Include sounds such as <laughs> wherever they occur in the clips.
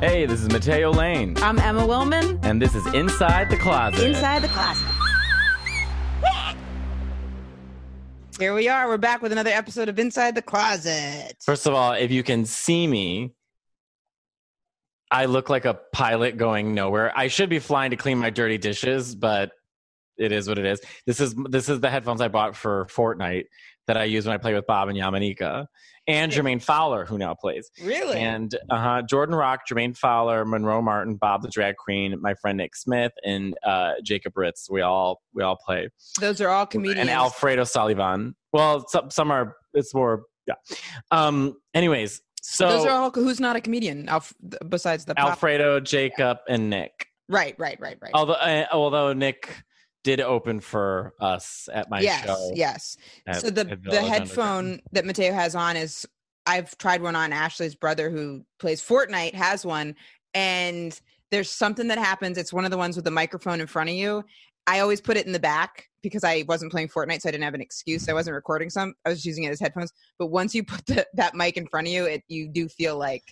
Hey, this is Matteo Lane, I'm Emma Willmann. and this is Inside the Closet. Inside the closet. Here we are. We're back with another episode of Inside the Closet. First of all, if you can see me, I look like a pilot going nowhere. I should be flying to clean my dirty dishes, but it is what it is. This is this is the headphones I bought for Fortnite that I use when I play with Bob and Yamaneika. And Jermaine Fowler, who now plays. Really? And uh, Jordan Rock, Jermaine Fowler, Monroe Martin, Bob the Drag Queen, my friend Nick Smith, and uh, Jacob Ritz. We all we all play. Those are all comedians. And Alfredo Sullivan. Well, some some are. It's more. Yeah. Um. Anyways, so Those are all who's not a comedian Alf, besides the pop- Alfredo, Jacob, and Nick. Right, right, right, right. Although uh, although Nick did open for us at my yes, show. yes. at- so the the headphone that Matteo has on is I've tried one on Ashley's brother who plays Fortnite has one and there's something that happens it's one of the ones with the microphone in front of you I always put it in the back because I wasn't playing Fortnite so I didn't have an excuse I wasn't recording some I was using it as headphones but once you <laughs> put the, that mic in front of you it you do feel like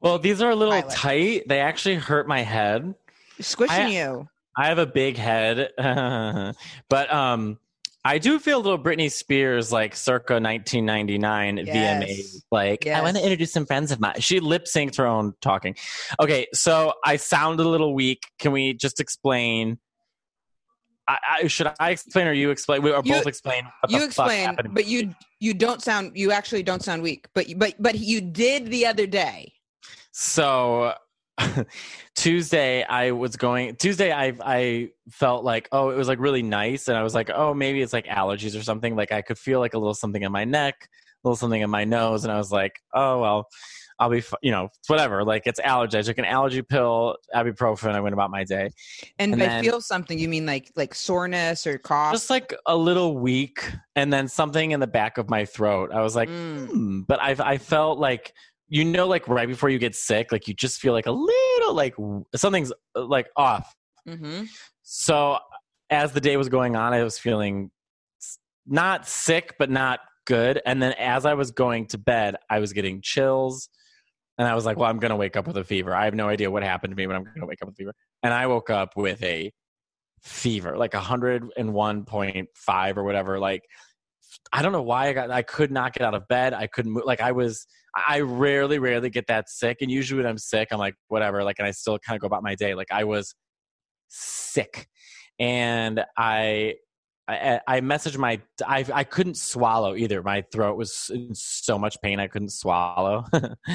Well, these are a little Violet. tight. They actually hurt my head. squishing I- you I have a big head, <laughs> but um, I do feel a little Britney Spears like circa 1999 VMA. Yes. Like I want to introduce some friends of mine. She lip synced her own talking. Okay, so I sound a little weak. Can we just explain? I, I should I explain or you explain? We or You- both explain. You explain but you you don't sound you actually don't sound weak but but but you did the other day So <laughs> Tuesday I was going Tuesday I I felt like oh it was like really nice. And I was like oh maybe it's like allergies or something. Like I could feel like a little something in my neck a little something in my nose. And I was like oh well I'll be you know whatever. Like it's allergy I took an allergy pill ibuprofen I went about my day. And, And by then- feel something, you mean like like soreness or cough? just like a little weak and then something in the back of my throat. I was like Mm. hmm. but I I felt like you know like right before you get sick like you just feel like a little like something's uh, like off Mm-hmm. So as the day was going on, I was feeling not sick, but not good. And then as I was going to bed, I was getting chills. And I was like, well, I'm going to wake up with a fever. I have no idea what happened to me, but I'm going to wake up with a fever. And I woke up with a fever, like 101.5 or whatever. Like, I don't know why I got, I could not get out of bed. I couldn't move. Like, I was, I rarely, rarely get that sick. And usually when I'm sick, I'm like, whatever. Like, and I still kind of go about my day. Like, I was sick. And I, I, I messaged my I I couldn't swallow either. My throat was in so much pain I couldn't swallow.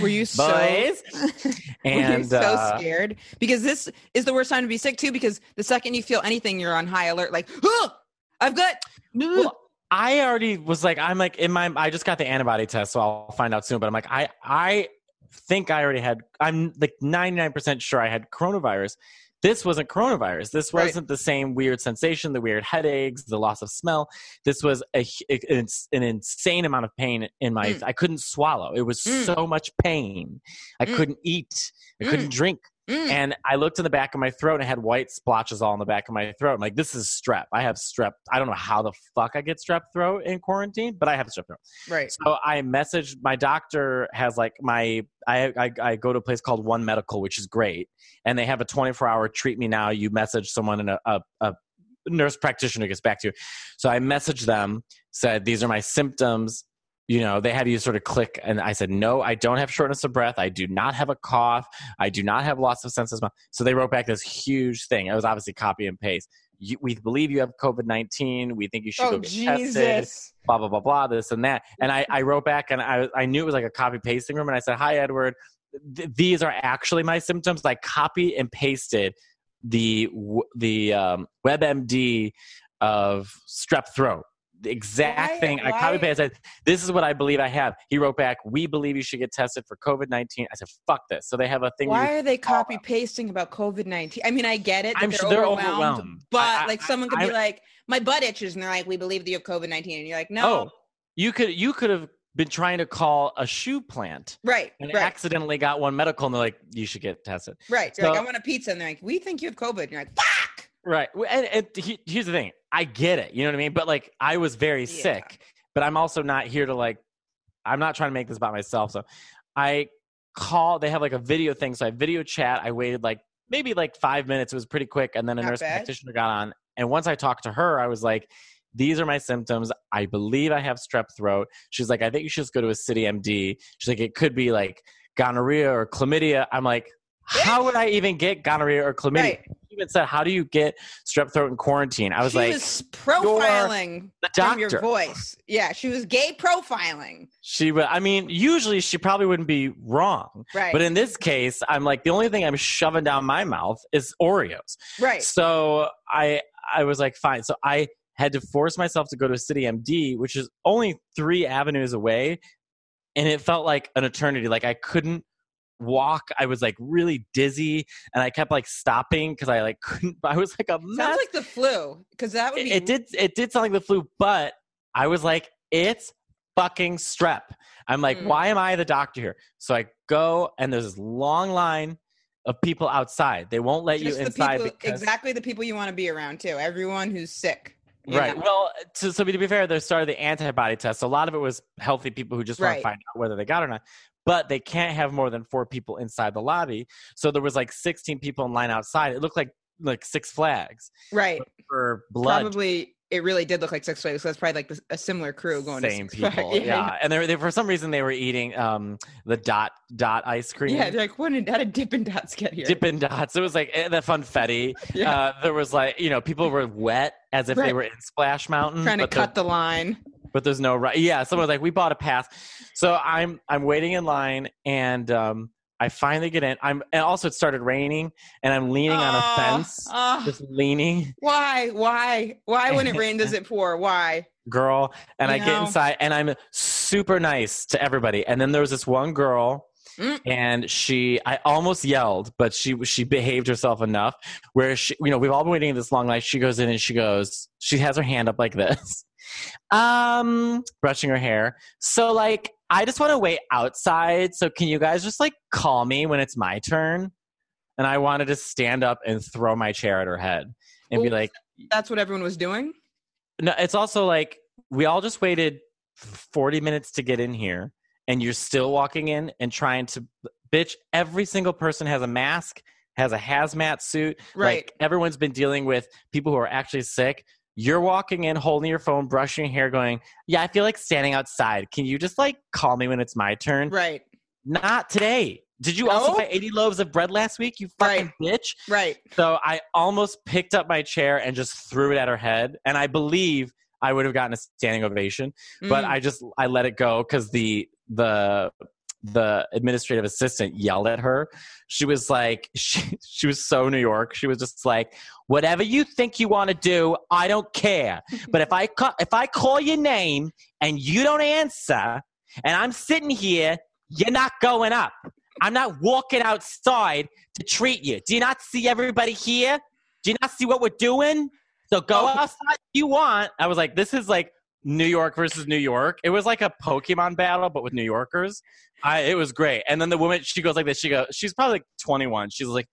Were you <laughs> so Boys. <laughs> Were you and so uh, scared? Because this is the worst time to be sick too. Because the second you feel anything, you're on high alert. Like, oh, I've got. Well, I already was like, I'm like in my. I just got the antibody test, so I'll find out soon. But I'm like, I I think I already had. I'm like 99 percent sure I had coronavirus. This wasn't coronavirus. This wasn't the same weird sensation, the weird headaches, the loss of smell. This was a, an, an insane amount of pain in my. Mm. I couldn't swallow. It was Mm. so much pain. I Mm. couldn't eat. I Mm. couldn't drink. Mm. And I looked in the back of my throat and I had white splotches all in the back of my throat. I'm like, this is strep. I have strep. I don't know how the fuck I get strep throat in quarantine, but I have strep throat. right. So I messaged my doctor has like my I, I I go to a place called One Medical, which is great, and they have a 24 hour treat me now. You message someone and a, a, a nurse practitioner gets back to you. So I messaged them, said these are my symptoms. You know, they had you sort of click, and I said, no, I don't have shortness of breath. I do not have a cough. I do not have loss of sense of smell. So they wrote back this huge thing. It was obviously copy and paste. You, we believe you have COVID 19. We think you should Oh go get tested Jesus! blah blah blah blah this and that and i i wrote back and i i knew it was like a copy pasting room and i said hi edward Th- these are actually my symptoms i copy and pasted the the um, webmd of strep throat the exact Why- thing i why- copy pasted this is what i believe i have he wrote back we believe you should get tested for covid-19 i said fuck this so they have a thing Why are they copy pasting about COVID nineteen? I mean, I get it. I'm they're, sure they're overwhelmed, overwhelmed. But I- I- like, someone could I- be like, "My butt itches," and they're like, "We believe that you have COVID nineteen," and you're like, "No." oh you could you could have been trying to call a shoe plant Right. and Right. accidentally got one medical and they're like you should get tested Right. You're like, So- I want a pizza, and they're like, "We think you have COVID," and you're like, "Fuck." Right. And, and he, here's the thing. I get it. You know what I mean? But like, I was very Yeah. sick, but I'm also not here to like, I'm not trying to make this about myself. So I call. They have like a video thing, so I video chat. I waited like maybe like five minutes. It was pretty quick, and then a Not nurse bad. practitioner got on. And once I talked to her, I was like, "These are my symptoms. I believe I have strep throat." She's like, "I think you should just go to a city MD." She's like, "It could be like gonorrhea or chlamydia." I'm like, "How would I even get gonorrhea or chlamydia?" Right. Even said, "How do you get strep throat in quarantine?" I was she like, was profiling "The from your doctor." voice. Yeah, she was gay profiling. She would. I mean, usually she probably wouldn't be wrong, Right. but in this case, I'm like the only thing I'm shoving down my mouth is Oreos. right. So I I was like, fine. So I had to force myself to go to City MD, which is only three avenues away, and it felt like an eternity. Like I couldn't walk. I was like really dizzy, and I kept like stopping because I like <laughs> couldn't. I was like a mess. Sounds like the flu because that would it, be. it did. It did sound like the flu, but I was like, it's fucking strep. I'm like, Mm. why am I the doctor here? So I go, and there's this long line of people outside. They won't let Just you the inside people, because exactly the people you want to be around too. Everyone who's sick. Right. Well, to, so to be fair, they started the antibody test. So a lot of it was healthy people who just want to find out whether they got it or not. But they can't have more than four people inside the lobby. So there was like 16 people in line outside. It looked like like Six Flags Right. for blood. Probably it really did look like Six Flags. So that's probably like a similar crew going Same to Six people, yeah. <laughs> And they, were, they for some reason they were eating um, the dot dot ice cream. Yeah, they're like, when did, how did Dippin' Dots get here? Dippin' Dots. It was like eh, the funfetti. <laughs> Yeah. Uh, there was like you know people were wet as if they were in Splash Mountain, Trying to cut the line. But there's no right. Yeah, someone was like, we bought a pass. So I'm I'm waiting in line, and um, I finally get in. I'm and also it started raining, and I'm leaning on a fence, oh, just leaning, why? Why? Why when it <laughs> rains does it pour? Why? girl. And You I get inside, and I'm super nice to everybody. And then there was this one girl. Mm. And she, I almost yelled, but she she behaved herself enough. Where she, you know, we've all been waiting this long night. She goes in and she goes, she has her hand up like this, um, brushing her hair. So like, I just want to wait outside. So can you guys just like call me when it's my turn? And I wanted to stand up and throw my chair at her head and be like, That's what everyone was doing. no, it's also like we all just waited 40 minutes to get in here and you're still walking in and trying to bitch every single person has a mask has a hazmat suit Right. like everyone's been dealing with people who are actually sick you're walking in holding your phone brushing your hair going yeah i feel like standing outside can you just like call me when it's my turn Right. not today did you also buy 80 loaves of bread last week you fucking bitch Right. so I almost picked up my chair and just threw it at her head, and I believe I would have gotten a standing ovation, but Mm. I just I let it go because the the the administrative assistant yelled at her. She was like, <laughs> she, she was so New York. She was just like, whatever you think you want to do, I don't care. <laughs> But if I ca- if I call your name and you don't answer, and I'm sitting here, you're not going up. I'm not walking outside to treat you. Do you not see everybody here? Do you not see what we're doing? So go Oh. outside if you want. I was like, this is like New York versus New York. It was like a Pokemon battle, but with New Yorkers. I, it was great. And then the woman, she goes like this. She goes, she's probably like 21. She's like,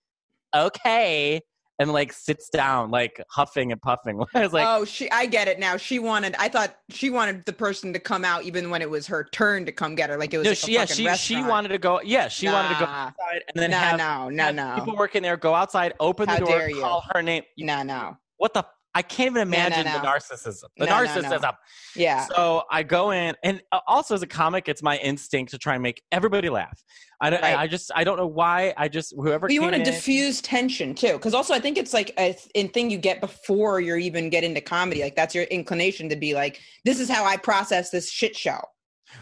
okay. And like sits down, like huffing and puffing. <laughs> I was like, oh, she. I get it now. She wanted. I thought she wanted the person to come out even when it was her turn to come get her. Like it was. no, like a she, yeah, she, she wanted to go. Yeah, she wanted to go outside and then no, have, no, no, no, people working there go outside, open How the door, call her name. no, no. What the? I can't even No, no, imagine no. the narcissism. The No, no, no. narcissism. Yeah. So I go in, and uh, also as a comic, it's my instinct to try and make everybody laugh. I don't. Right. I, I just. I don't know why. I just whoever. You want to in, diffuse tension too, because also I think it's like a th- a thing you get before you're even get into comedy. Like that's your inclination to be like, this is how I process this shit show.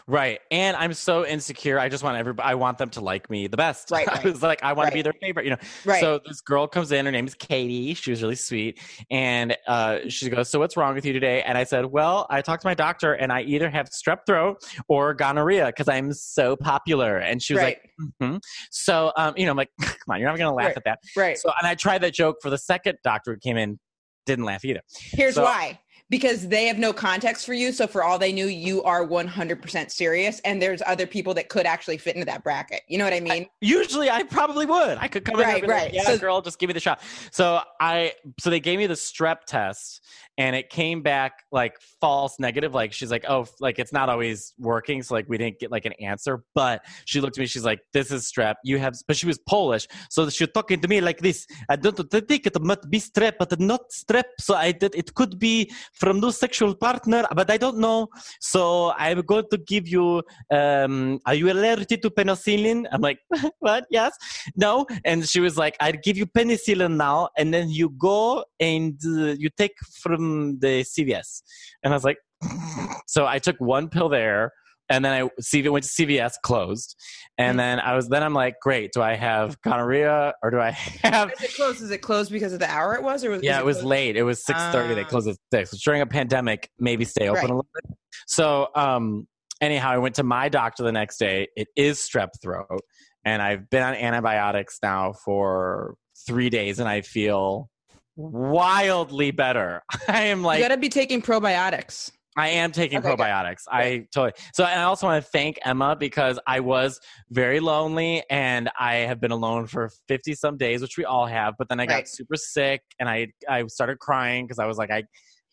Right. And I'm so insecure. I just want everybody. I want them to like me the best. Right, <laughs> I was like, I want to be their favorite. You know. Right. So this girl comes in. Her name is Katie. She was really sweet, and uh, she goes, "So what's wrong with you today?" And I said, "Well, I talked to my doctor, and I either have strep throat or gonorrhea because I'm so popular." And she was right. like, hmm "So, um, you know, I'm like, <laughs> come on, you're not going to laugh Right. at that." right. So, and I tried that joke for the second doctor who came in, didn't laugh either. Here's so- why. Because they have no context for you. So for all they knew, you are 100% serious, and there's other people that could actually fit into that bracket. You know what I mean? Usually, I probably would. I could come in Right, and be like, yeah, So- girl, just give me the shot. So I, so they gave me the strep test, and it came back like false negative. Like she's like, oh, like it's not always working. So like we didn't get like an answer. But she looked at me. She's like, this is strep. You have, but she was Polish, so she was talking to me like this. I don't think it might be strep, but not strep. So I did. It could be from those sexual partner, but I don't know. So I'm going to give you. Um, are you allergic to penicillin? I'm like, <laughs> what? Yes, no. And she was like, I'd give you penicillin now, and then you go and uh, you take from the CVS. And I was like, <laughs> so I took one pill there. And then I CV went to CVS, closed, and then I was. Then I'm like, great. Do I have <laughs> gonorrhea or do I have Is it closed? Is it closed because of the hour it was, or was yeah, is it was late. It was six thirty. they Ah. closed at six. During a pandemic, maybe stay open Right. a little bit. So, um, anyhow, I went to my doctor the next day. It is strep throat, and I've been on antibiotics now for three days, and I feel wildly better. <laughs> I am like You like got to be taking probiotics. I am taking Okay, good. probiotics. I totally. So, and I also want to thank Emma because I was very lonely and I have been alone for 50 some days, which we all have. But then I got Right. super sick and I, I started crying because I was like, I,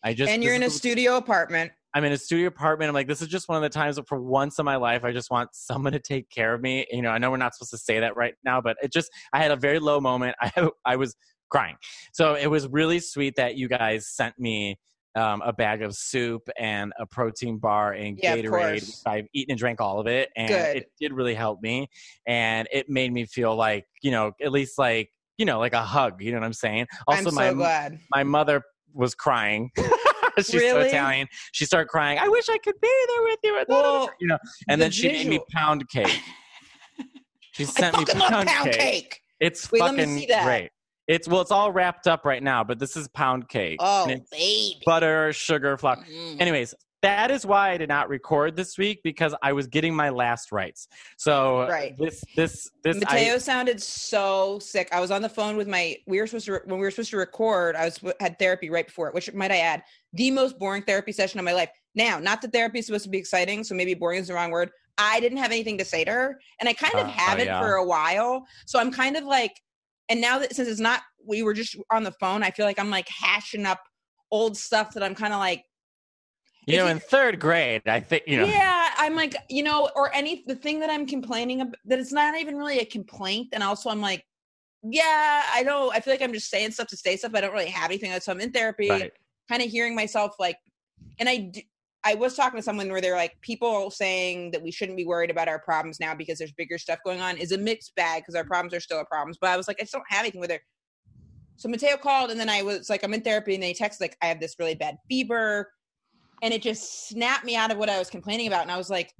I just, and you're in a studio apartment. I'm in a studio apartment. I'm like, this is just one of the times that for once in my life, I just want someone to take care of me. You know, I know we're not supposed to say that right now, but it just, I had a very low moment. <laughs> I, I was crying. So it was really sweet that you guys sent me um, a bag of soup and a protein bar and Yeah, Gatorade. I've eaten and drank all of it, and Good. it did really help me. And it made me feel like, you know, at least like, you know, like a hug. You know what I'm saying? Also, I'm my glad. my mother was crying. <laughs> She's so Italian. She started crying. I wish I could be there with you. Well, you know, and the then she made me pound cake. She <laughs> sent me pound, pound cake. cake. It's Wait, let me fucking see that. great. It's well, it's all wrapped up right now, but this is pound cake. Oh, baby. butter, sugar, flour. Mm. Anyways, that is why I did not record this week because I was getting my last rites. So Right. this this this Matteo I, sounded so sick. I was on the phone with my. We were supposed to when we were supposed to record. I was had therapy right before it, which might I add, the most boring therapy session of my life. Now, not that therapy is supposed to be exciting, so maybe boring is the wrong word. I didn't have anything to say to her, and I kind of Uh, haven't yeah. for a while. So I'm kind of like, and now that since it's not, we were just on the phone. I feel like I'm like hashing up old stuff that I'm kind of like you know in third grade, I think you know yeah i'm like you know or any the thing that i'm complaining about that it's not even really a complaint and also i'm like yeah i know i feel like i'm just saying stuff to say stuff i don't really have anything else. so i'm in therapy right. kind of hearing myself like and i d- i was talking to someone where they're like people saying that we shouldn't be worried about our problems now because there's bigger stuff going on is a mixed bag because our problems are still our problems but i was like i just don't have anything with it so matteo called and then i was like i'm in therapy and then he texted like i have this really bad fever and it just snapped me out of what I was complaining about. And I was like,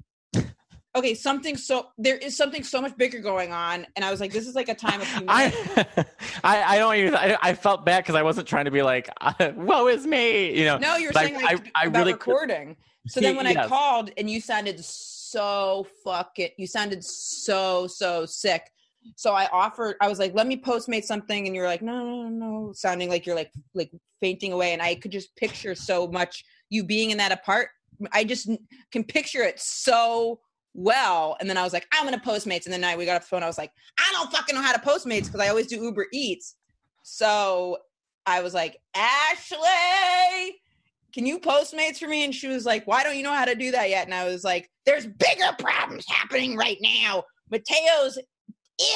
okay, something so there is something so much bigger going on. And I was like, this is like a time of. <laughs> I, <laughs> I I don't even I, I felt bad because I wasn't trying to be like <laughs> woe is me you know no, you're saying like I- I about really- recording. So then when I called and you sounded so fucking, you sounded so so sick. So I offered, I was like, let me postmate something, and you were like, no, no, no, no, sounding like you're like like fainting away, and I could just picture so much you being in that apart. I just can picture it so well. And then I was like, I'm gonna Postmates, and the night we got off the phone. I was like, I don't fucking know how to Postmates because I always do Uber Eats. So I was like, Ashley, can you Postmates for me? And she was like, Why don't you know how to do that yet? And I was like, There's bigger problems happening right now. Matteo's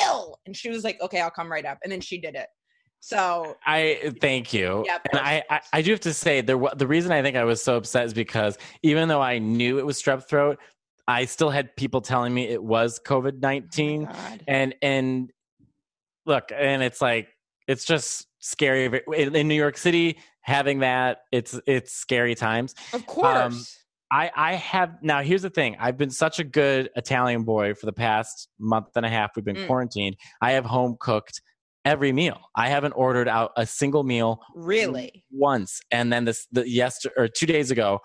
ill. And she was like, Okay, I'll come right up. And then she did it. So I thank you. Yeah, and I, I I do have to say there the reason I think I was so upset is because even though I knew it was strep throat, I still had people telling me it was COVID nineteen. Oh and and look and it's like it's just scary in, in new york city having that it's it's scary times Of course. i i have now here's the thing i've been such a good italian boy for the past month and a half we've been Mm. quarantined i have home cooked every meal i haven't ordered out a single meal really? once and then this the yesterday or two days ago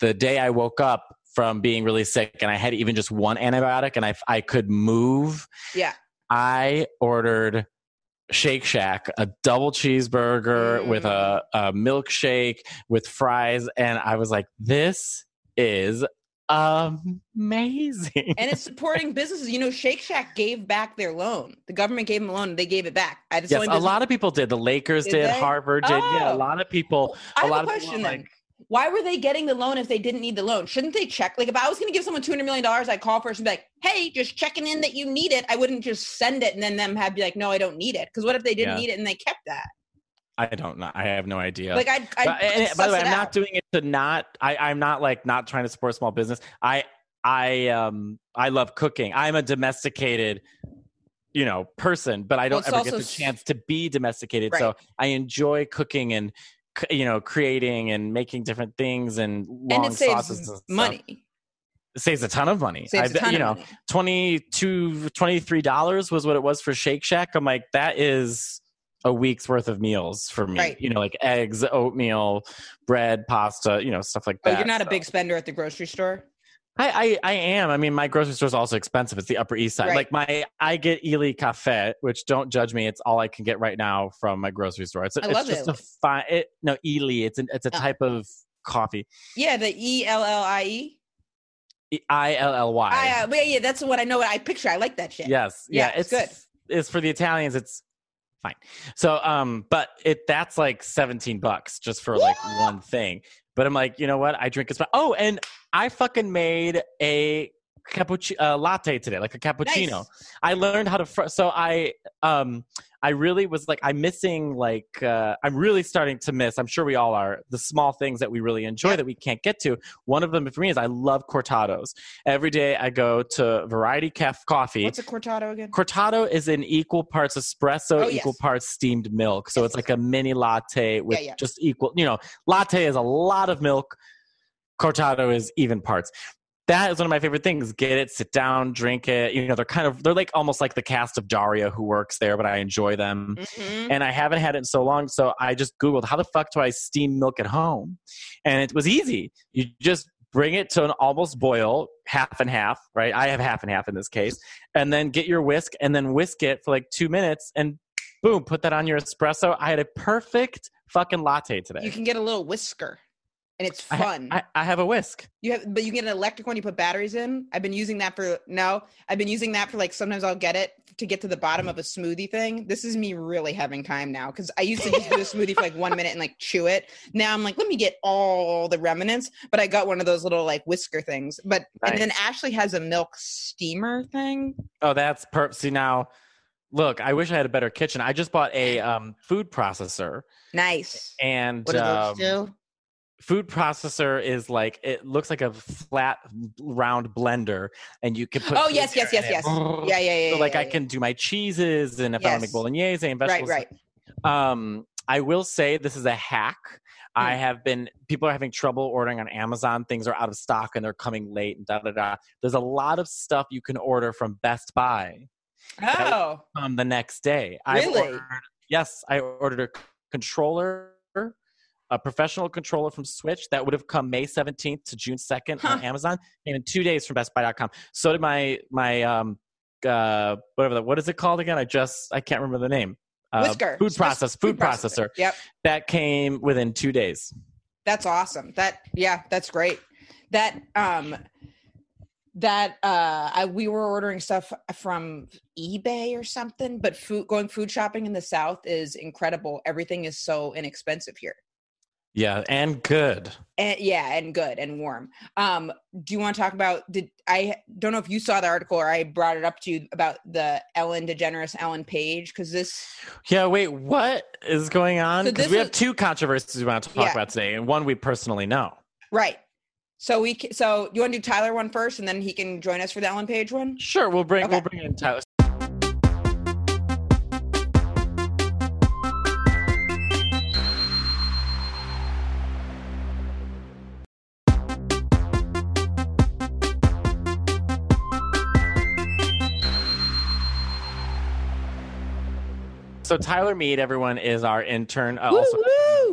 the day i woke up from being really sick and i had even just one antibiotic and i i could move Yeah. I ordered Shake Shack a double cheeseburger with a, mm. a milkshake with fries, and I was like, "This is amazing." and it's <laughs> supporting businesses. You know, Shake Shack gave back their loan. The government gave them a loan, and they gave it back. I yes, a lot of people did. The Lakers Did did. Harvard did. Yeah, a Oh. lot of people. I a have lot a of people question then. Why were they getting the loan if they didn't need the loan? Shouldn't they check? Like, if I was going to give someone two hundred million dollars, I'd call first and be like, "Hey, just checking in that you need it." I wouldn't just send it and then them have be like, "No, I don't need it." Because what if they didn't Yeah. need it and they kept that? I don't know. I have no idea. Like, I'd, I'd, But- I'd by the way, I'm it not doing it to not. I, I'm not like not trying to support small business. I I um I love cooking. I'm a domesticated, you know, person, but I don't it's ever get the chance to be domesticated. Right. So I enjoy cooking and you know creating and making different things and long and it saves sauces and money. It saves a ton of money. Saves I ton you know, money. 22 23 dollars was what it was for Shake Shack. I'm like, that is a week's worth of meals for me. Right. You know, like eggs, oatmeal, bread, pasta, you know, stuff like Oh, that. you're not a big spender at the grocery store. I, I I am. I mean, my grocery store is also expensive. It's the Upper East Side. Right. Like my, I get Illy Cafe, which don't judge me. It's all I can get right now from my grocery store. It's, a, it's just Illy. a fine. It, no, Illy. It's an, it's a Oh. type of coffee. Yeah, the E L L I E. I L L Y. Uh, yeah, yeah, that's what I know. What I picture. I like that shit. Yes. Yeah, Yeah. it's good. It's for the Italians. It's fine. So, um, but it that's like seventeen bucks just for like one thing. But I'm like, you know what? I drink a. Oh, and I fucking made a cappuccino uh, latte today, like a cappuccino. Nice. I learned how to. Fr- so I, um, I really was like, I'm missing like, uh, I'm really starting to miss. I'm sure we all are the small things that we really enjoy Yeah. that we can't get to. One of them for me is I love cortados. Every day I go to Variety Caf Coffee. What's a cortado again? Cortado is in equal parts espresso, Oh, equal yes. parts steamed milk. So Yes, it's like a mini latte with yeah. just equal, you know, latte is a lot of milk. Cortado is even parts. That is one of my favorite things. Get it, sit down, drink it. You know, they're kind of, they're like almost like the cast of Daria who works there, but I enjoy them. Mhm. And I haven't had it in so long. So I just Googled, how the fuck do I steam milk at home? And it was easy. You just bring it to an almost boil, half and half, right? I have half and half in this case. And then get your whisk and then whisk it for like two minutes and boom, put that on your espresso. I had a perfect fucking latte today. You can get a little whisker, and it's I ha- fun. I, I have a whisk. You have, but you get an electric one. You put batteries in. I've been using that for no. I've been using that for like sometimes I'll get it to get to the bottom of a smoothie thing. This is me really having time now because I used to just do a smoothie for like one minute and like chew it. Now I'm like, let me get all the remnants. But I got one of those little like whisker things. But and then Ashley has a milk steamer thing. Oh, that's perp. See now, look, I wish I had a better kitchen. I just bought a um, food processor Nice. and What do um, those do? Food processor is like it looks like a flat round blender and you can put Oh yes, yes, yes, yes. Yeah, yeah, yeah. so like yeah, i yeah. can do my cheeses and if i want to make bolognese and vegetables right. Right um i will say this is a hack i Hmm. have been people are having trouble ordering on amazon things are out of stock and they're coming late and da da da there's a lot of stuff you can order from best buy Oh, um, the next day I Really? ordered, yes i ordered a controller a professional controller from switch that would have come may 17th to june 2nd on amazon came in two days from bestbuy.com so did my my um uh whatever the, what is it called again i just i can't remember the name uh, whisker. food Swiss- process food processor Yep. that came within two days That's awesome. That yeah, that's great. That um that uh I we were ordering stuff from eBay or something, but food going food shopping in the south is incredible. Everything is so inexpensive here. Yeah and good And yeah, and good and warm. Um do you want to talk about did I don't know if you saw the article or I brought it up to you about the Ellen DeGeneres Ellen Page cuz this yeah wait what is going on because this we have two controversies we want to talk Yeah. about today and one we personally know right. So we so you want to do Tyler one first and then he can join us for the Ellen Page one? Sure, we'll bring Okay. we'll bring in Tyler. So Tyler Mead, everyone, is our intern, uh, also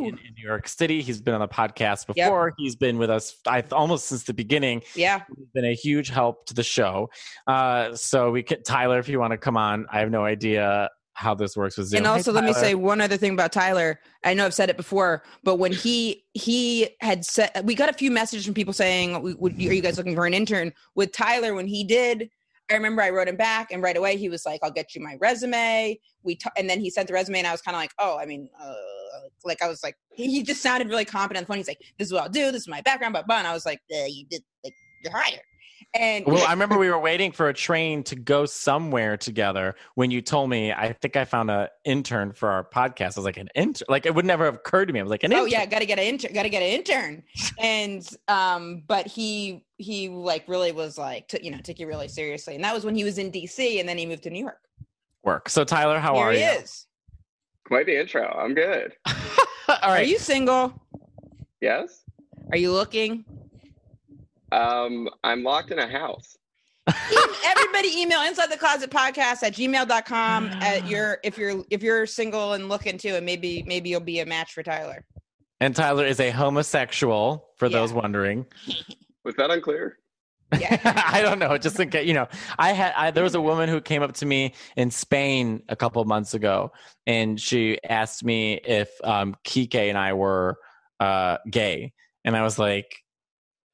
in, in New York City. He's been on the podcast before. He's been with us I, almost since the beginning. Yeah. He's been a huge help to the show. Uh, so we can, Tyler, if you want to come on, I have no idea how this works with Zoom. And Hey, also, let me say one other thing about Tyler. I know I've said it before, but when he he had said, we got a few messages from people saying, would- "Are you guys looking for an intern?" With Tyler, when he did, I remember I wrote him back, and right away he was like, "I'll get you my resume." We t- and then he sent the resume, and I was kind of like, "Oh, I mean, uh, like I was like, he, just sounded really confident on the phone. He's like, "This is what I'll do. This is my background," but and I was like, uh, "You did like you're hired." And Well, I remember we were waiting for a train to go somewhere together when you told me, I think I found an intern for our podcast. I was like, an intern? Like, it would never have occurred to me. I was like, an oh intern. yeah gotta get an intern gotta get an intern and um but he he like really was like t- you know took you really seriously and that was when he was in dc and then he moved to new york Work. So, Tyler, how here are he you? is Quite the intro. I'm good. <laughs> All are you single Yes. are you looking Um, I'm locked in a house. Everybody email inside the closet podcast at gmail.com <sighs> at your if you're if you're single and looking to and maybe maybe you'll be a match for tyler and Tyler is a homosexual, for Yeah. those wondering. <laughs> Was that unclear? yeah <laughs> I don't know. Just in case, you know, I had I, there was a woman who came up to me in Spain a couple of months ago, and she asked me if um, Kike and I were uh, gay, and I was like,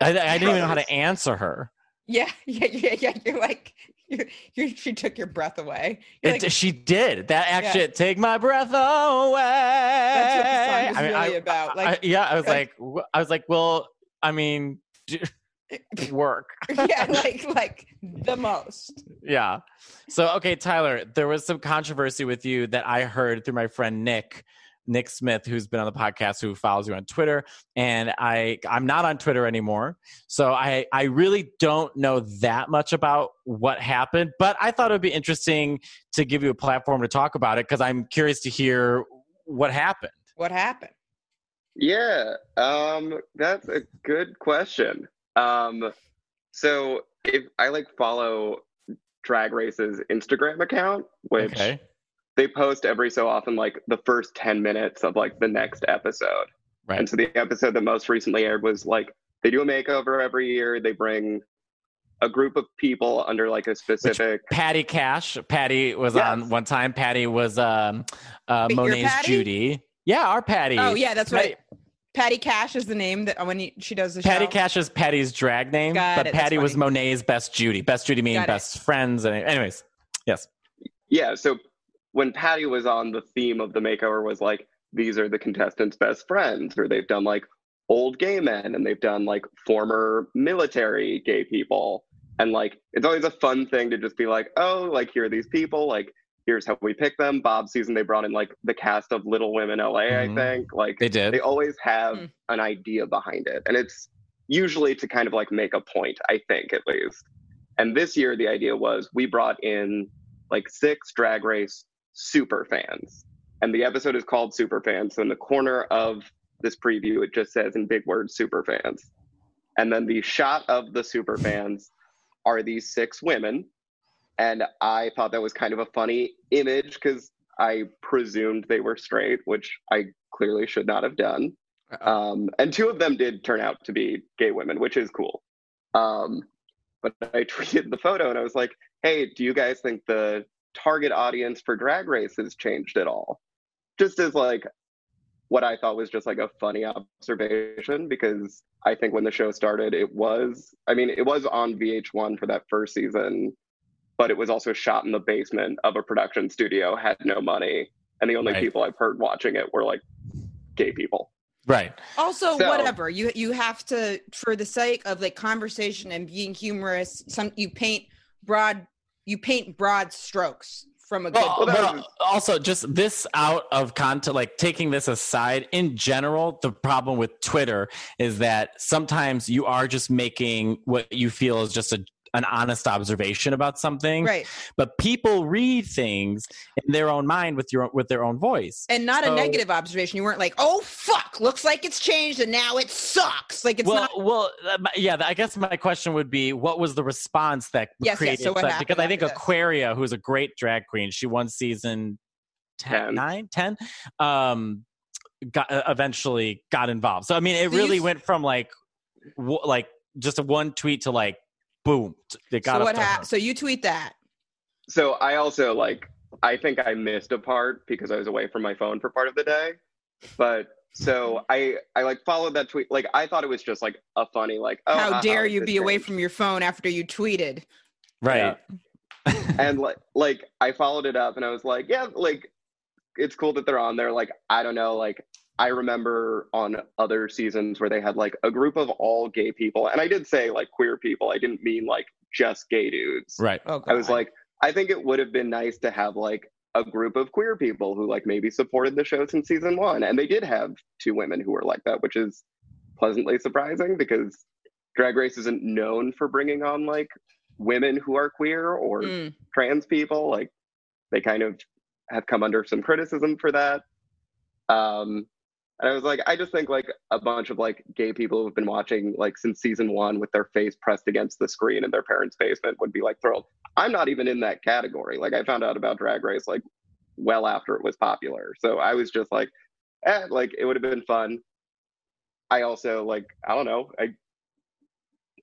I, I didn't even know how to answer her. yeah <laughs> yeah yeah yeah you're like you're, you're she took your breath away It, like, she did that. Actually, take my breath away. that's what the song is I mean, really I- about I- like yeah, I was like- like, I was like, well, I mean, d- <laughs> <laughs> work. yeah, like like the most. Yeah. So, okay, Tyler, there was some controversy with you that I heard through my friend Nick, Nick Smith, who's been on the podcast, who follows you on Twitter. And I, I'm not on Twitter anymore. So I, I really don't know that much about what happened, but I thought it would be interesting to give you a platform to talk about it because I'm curious to hear what happened. What happened? Yeah. Um, that's a good question. Um, so if I like follow Drag Race's Instagram account, which Okay. They post every so often, like the first 10 minutes of like the next episode. Right. And so the episode that most recently aired was like they do a makeover every year. They bring a group of people under like a specific Patty Cash. Patty was Yes. on one time. Patty was um, uh, Wait, Monet's Patty? Judy. Yeah, our Patty. Oh yeah, that's Right. right. Patty Cash is the name that when he, she does the show. Patty show. Cash is Patty's drag name, Got but it, Patty was. Monet's best Judy. Best Judy meaning best friends. And anyways, yes. Yeah, so when Patty was on, the theme of the makeover was like, these are the contestants' best friends, or they've done like old gay men and they've done like former military gay people. And like, it's always a fun thing to just be like, oh, like, here are these people. Like, here's how we pick them. Bob season, they brought in like the cast of Little Women LA, Mhm. I think. Like, They did. they always have Hmm. an idea behind it. And it's usually to kind of like make a point, I think, at least. And this year, the idea was we brought in like six drag race super fans. And the episode is called Super Fans. So in the corner of this preview, it just says in big words, Super Fans. And then the shot of the super fans are these six women. And I thought that was kind of a funny image because I presumed they were straight, which I clearly should not have done. Um, and two of them did turn out to be gay women, which is cool. Um, but I tweeted the photo and I was like, hey, do you guys think the target audience for Drag Race has changed at all? Just as like what I thought was just like a funny observation because I think when the show started, it was, I mean, it was on VH1 for that first season, but it was also shot in the basement of a production studio, had no money. And the only Right. people I've heard watching it were like gay people. Right. Also, So- whatever you you have to, for the sake of like conversation and being humorous, some you paint broad you paint broad strokes from a good. Well, Well, also just this out of context, like taking this aside, in general, the problem with Twitter is that sometimes you are just making what you feel is just a, an honest observation about something, right, but people read things in their own mind with your with their own voice. and not So- a negative observation. You weren't like, "Oh fuck, looks like it's changed and now it sucks." Like it's well, not. well, uh, yeah. I guess my question would be, what was the response that Yes, yes, created? so what because I think this? Aquaria, who's a great drag queen, she won season 10, Ten. 9, 10, um, got uh, eventually got involved. So I mean, it So really went from like, w- like just one tweet to like, boom, it got So what to happened? So you tweet that. So I also like I think I missed a part because I was away from my phone for part of the day. But so I I like followed that tweet. Like I thought it was just like a funny like oh How haha, dare you this be away from your phone after you tweeted? Right. and like like I followed it up and I was like, yeah, like it's cool that they're on there. Like I don't know, like I remember on other seasons where they had like a group of all gay people, and I did say like queer people. I didn't mean like just gay dudes. Right. Oh, I was like, I think it would have been nice to have like a group of queer people who like maybe supported the show since season one, and they did have two women who were like that, which is pleasantly surprising because Drag Race isn't known for bringing on like women who are queer or Mm. trans people. Like they kind of have come under some criticism for that. Um, and I was like, I just think like a bunch of like gay people who've been watching like since season one with their face pressed against the screen in their parents' basement would be like thrilled. I'm not even in that category. Like I found out about Drag Race like well after it was popular. So I was just like, eh, like it would have been fun. I also like, I don't know, I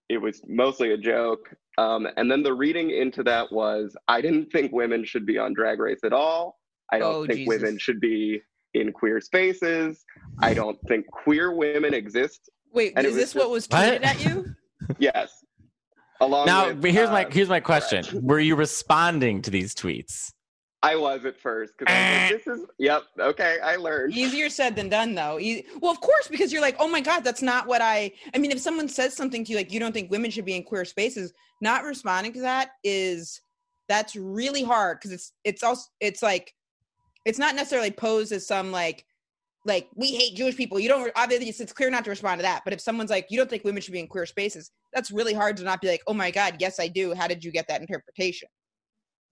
it was mostly a joke. Um, and then the reading into that was I didn't think women should be on Drag Race at all. I don't Oh, think Jesus. women should be in queer spaces. I don't think queer women exist. Wait, and it is was this what just- was What? tweeted at you? <laughs> Yes. Along Now, with, but here's my uh, here's my question: Were you responding to these tweets? I was at first because like, this is yep, okay, I learned. Easier said than done, though. E- well, of course, because you're like, oh my god, that's not what I. I mean, if someone says something to you like you don't think women should be in queer spaces, not responding to that is that's really hard because it's it's also it's like it's not necessarily posed as some like like we hate Jewish people. You don't obviously it's, it's clear not to respond to that. But if someone's like you don't think women should be in queer spaces, that's really hard to not be like, oh my god, yes I do. How did you get that interpretation?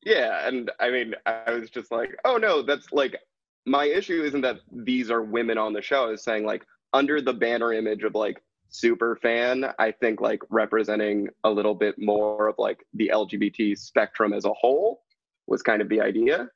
Yeah, and I mean, I was just like, oh no, that's like my issue isn't that these are women on the show. Is saying like under the banner image of like super fan, I think like representing a little bit more of like the LGBT spectrum as a whole was kind of the idea.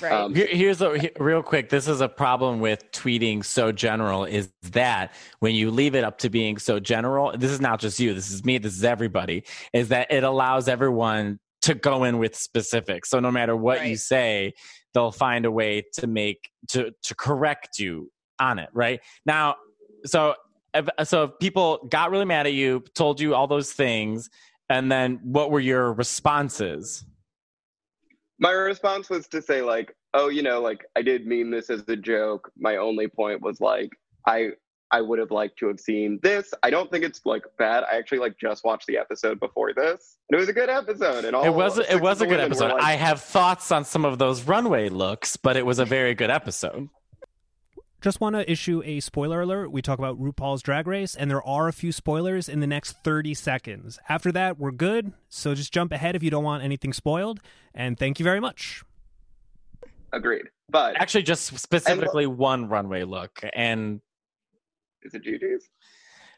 Right. Um, Here, here's a he- real quick. This is a problem with tweeting so general. Is that when you leave it up to being so general? This is not just you. This is me. This is everybody. Is that it allows everyone to go in with specifics. So no matter what you say, they'll find a way to make to to correct you on it. Right now, so if, so if people got really mad at you, told you all those things, and then what were your responses? My response was to say like, oh, you know, like I did mean this as a joke. My only point was like, I I would have liked to have seen this. I don't think it's like bad. I actually like just watched the episode before this. And it was a good episode. And all it was it was a good episode. like- I have thoughts on some of those runway looks, but it was a very good episode. Just want to issue a spoiler alert. We talk about RuPaul's Drag Race, and there are a few spoilers in the next 30 seconds. After that, we're good. So just jump ahead if you don't want anything spoiled. And thank you very much. agreed. But Actually, just specifically one runway look, and is it Gigi's?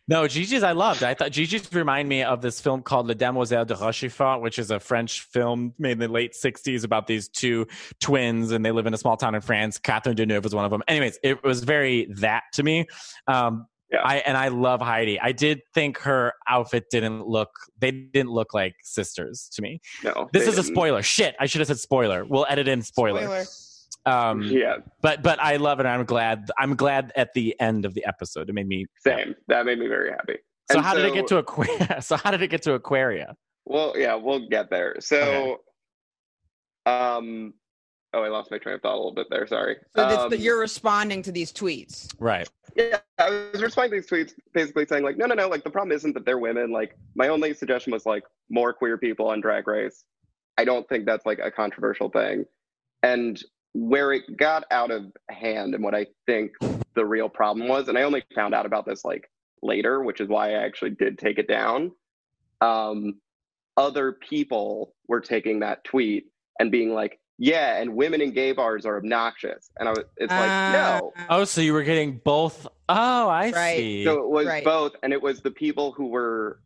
No, Gigi's I loved. I thought Gigi's remind me of this film called Le Demoiselle de Rochefort, which is a French film made in the late '60s about these two twins, and they live in a small town in France. Catherine Deneuve was one of them. Anyways, it was very that to me. Um, Yeah. I and I love Heidi. I did think her outfit didn't look. They didn't look like sisters to me. No. This is a didn't. spoiler. Shit, I should have said spoiler. We'll edit in spoiler. Um, Yeah, but but I love it. I'm glad. I'm glad at the end of the episode. It made me. same. That made me very happy. So And how did it get to Aquaria? <laughs> So how did it get to Aquaria? Well, yeah, we'll get there. So, um, oh, I lost my train of thought a little bit there. Sorry. So this, Um, but you're responding to these tweets. Right. Yeah, I was responding to these tweets basically saying like, no, no, no, like the problem isn't that they're women. Like my only suggestion was like more queer people on Drag Race. I don't think that's like a controversial thing. And where it got out of hand and what I think the real problem was, and I only found out about this like later, which is why I actually did take it down. Um, other people were taking that tweet and being like, yeah, and women in gay bars are obnoxious. And I was, it's like, no, Uh, Oh, so you were getting both. Oh, I Right. see. so it was Right. both, and it was the people who were,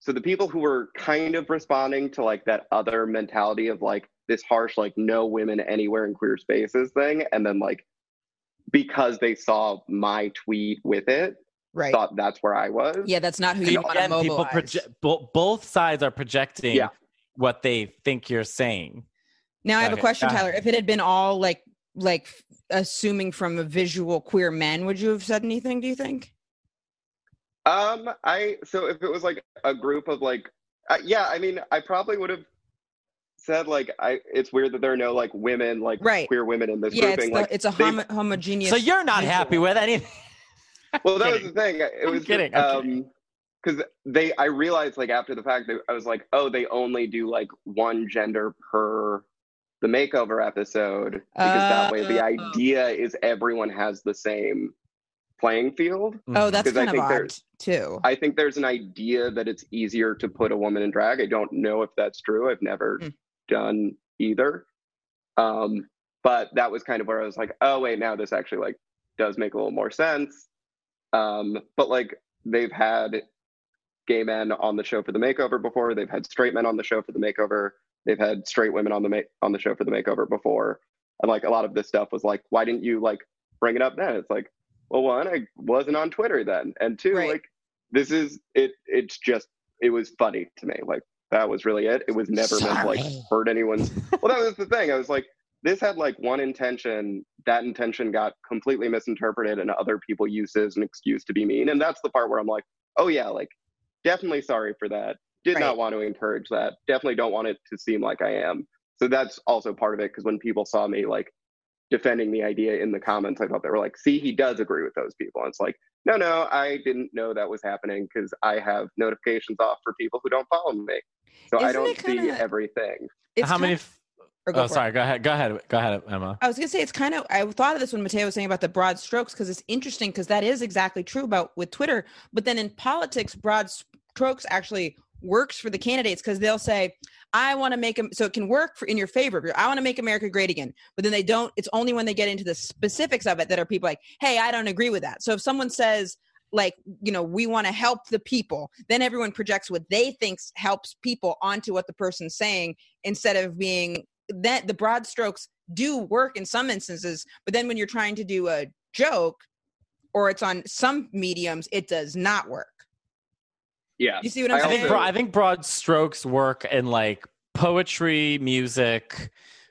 so the people who were kind of responding to like that other mentality of like this harsh, like no women anywhere in queer spaces thing, and then like because they saw my tweet with it, right. thought that's where I was. Yeah, that's not who you want to again, people mobilize. project. Bo- both sides are projecting Yeah. what they think you're saying. Now I have a question. Tyler. If it had been all like like f- assuming from a visual queer men, would you have said anything? Do you think? Um, I so if it was like a group of like, uh, yeah, I mean, I probably would have said like, I. It's weird that there are no like women, like Right. queer women in this Yeah, it's the, like, it's a they've- homogeneous. So you're not visual. happy with anything. <laughs> well, that was the thing. It I'm was kidding, I'm Um, because they, I realized like after the fact that I was like, oh, they only do like one gender per the makeover episode because that way the Oh. idea is everyone has the same playing field. Oh, that's Because I kind of think odd there's- too. I think there's an idea that it's easier to put a woman in drag. I don't know if that's true. I've never Hmm. Done either. Um, but that was kind of where I was like, oh wait, now this actually like does make a little more sense. Um, but like they've had gay men on the show for the makeover before. They've had straight men on the show for the makeover. They've had straight women on the ma- on the show for the makeover before. And like a lot of this stuff was like, why didn't you like bring it up then? It's like, well, one, I wasn't on Twitter then, and two, Right. like this is it. It's just it was funny to me. Like that was really it. It was never meant to like hurt anyone's. <laughs> Well, that was the thing. I was like, this had like one intention. That intention got completely misinterpreted, and other people used it as an excuse to be mean. And that's the part where I'm like, oh yeah, like definitely sorry for that. Did Right. not want to encourage that. Definitely don't want it to seem like I am. So that's also part of it because when people saw me like defending the idea in the comments, I thought they were like, see, he does agree with those people. And it's like, no, no, I didn't know that was happening because I have notifications off for people who don't follow me. So I Isn't don't see kinda- everything. How kind many? of- f- or go oh, for it. sorry. Go ahead. Go ahead. Go ahead, Emma. I was gonna say it's kind of. I thought of this when Matteo was saying about the broad strokes because it's interesting because that is exactly true about with Twitter. But then in politics, broad strokes actually works for the candidates because they'll say, "I want to make them," so it can work for in your favor. I want to make America great again, but then they don't. It's only when they get into the specifics of it that are people like, "Hey, I don't agree with that." So if someone says like you know we want to help the people. Then everyone projects what they think helps people onto what the person's saying instead of being that the broad strokes do work in some instances but then when you're trying to do a joke or it's on some mediums it does not work. Yeah. you see what i'm I I saying? bro- I think broad strokes work in like poetry, music,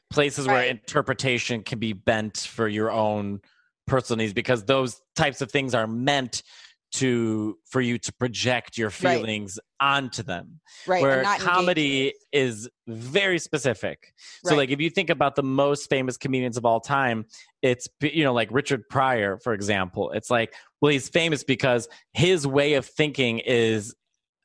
places where interpretation can be bent for your own personal needs because those types of things are meant to for you to project your Right. feelings onto them. right where and not engage comedy is very specific. So like if you think about the most famous comedians of all time, it's you know like Richard Pryor for example. It's like well he's famous because his way of thinking is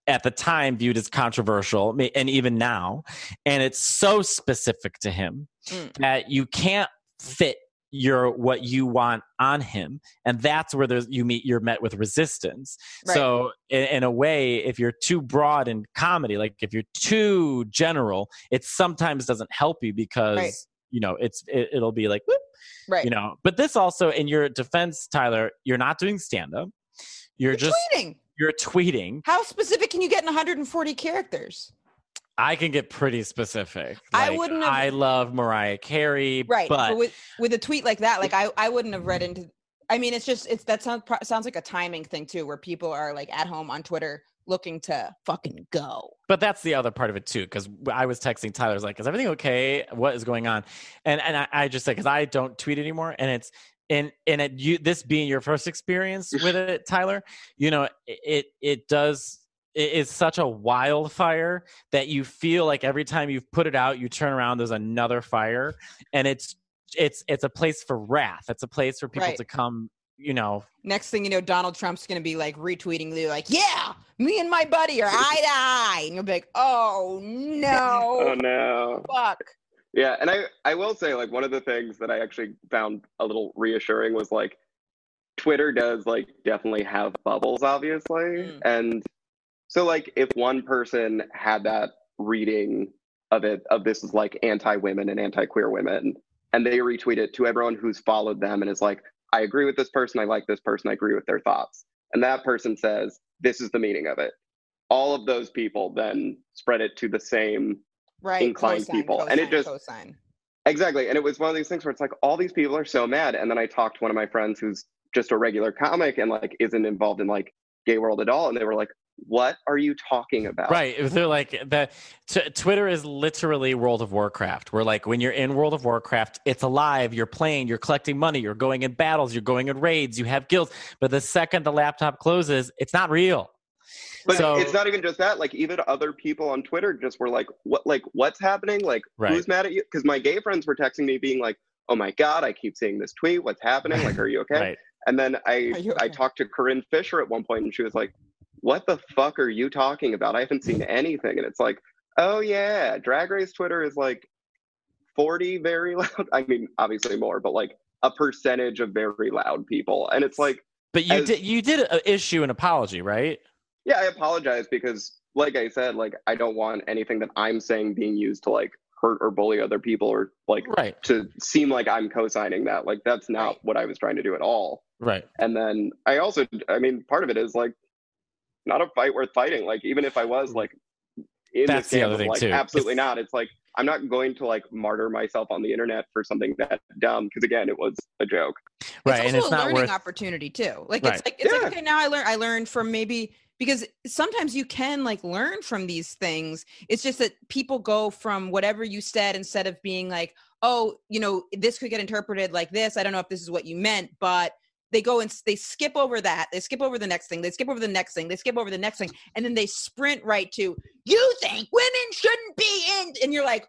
at the time viewed as controversial and even now and it's so specific to him Mm. that you can't fit your what you want on him. And that's where there's you meet you're met with resistance. Right. so in, in a way if you're too broad in comedy like if you're too general it sometimes doesn't help you because Right. you know it's it, it'll be like whoop, right. you know. But this also in your defense tyler you're not doing stand up you're You're just tweeting. you're tweeting. How specific can you get in 140 characters i can get pretty specific. I wouldn't have- i love mariah carey right but with with a tweet like that like i i wouldn't have read into i mean it's just it's that sounds sounds like a timing thing too where people are like at home on twitter looking to fucking go. But that's the other part of it too because i was texting tyler I was like is everything okay? What is going on? And and i, I just said because i don't tweet anymore and it's and and it you this being your first experience with it tyler you know it it does it is such a wildfire that you feel like every time you've put it out you turn around there's another fire. And it's it's it's a place for wrath. It's a place for people Right. to come you know. Next thing you know donald trump's gonna be like retweeting you like yeah me and my buddy are eye to eye. And you'll be like oh no. <laughs> Oh no. fuck. Yeah, and I I will say like one of the things that I actually found a little reassuring was like Twitter does like definitely have bubbles obviously. Mm. and so like if one person had that reading of it of this is like anti-women and anti-queer women and they retweet it to everyone who's followed them and is like I agree with this person I like this person I agree with their thoughts and that person says this is the meaning of it all of those people then spread it to the same right inclined cosign, people. And it just- cosign. Exactly. And it was one of these things where it's like all these people are so mad. And then I talked to one of my friends who's just a regular comic and like isn't involved in like gay world at all. And they were like, what are you talking about? Right. They're like the t- Twitter is literally World of Warcraft. Where like when you're in World of Warcraft, it's alive. You're playing. You're collecting money. You're going in battles. You're going in raids. You have guilds. But the second the laptop closes, it's not real. But So- it's not even just that. Like even other people on Twitter just were like, "What? Like what's happening? Like Right. who's mad at you?" Because my gay friends were texting me, being like, "Oh my god, I keep seeing this tweet. What's happening? Like, are you okay?" <laughs> Right. And then I you I talked to Corinne Fisher at one point, and she was like, "What the fuck are you talking about? I haven't seen anything." And it's like, "Oh yeah, Drag Race Twitter is like forty very <laughs> loud. I mean, obviously more, but like a percentage of very loud people." And it's like. But you As- did you did issue an apology, right? Yeah, I apologize because, like I said, like I don't want anything that I'm saying being used to like hurt or bully other people or like Right. to seem like I'm co-signing that. Like that's not Right. what I was trying to do at all. Right. And then I also, I mean, part of it is like not a fight worth fighting. Like even if I was like in That's this the other thing, like too. absolutely not. It's like I'm not going to like martyr myself on the internet for something that dumb because again, it was a joke. Right. It's and it's a not learning worth opportunity too. Like Right. it's like it's Yeah. like okay, now I learned I learned from maybe because sometimes you can like learn from these things. It's just that people go from whatever you said instead of being like, oh, you know, this could get interpreted like this. I don't know if this is what you meant, but they go and they skip over that. They skip over the next thing. They skip over the next thing. They skip over the next thing, and then they sprint right to you think women shouldn't be in, and you're like,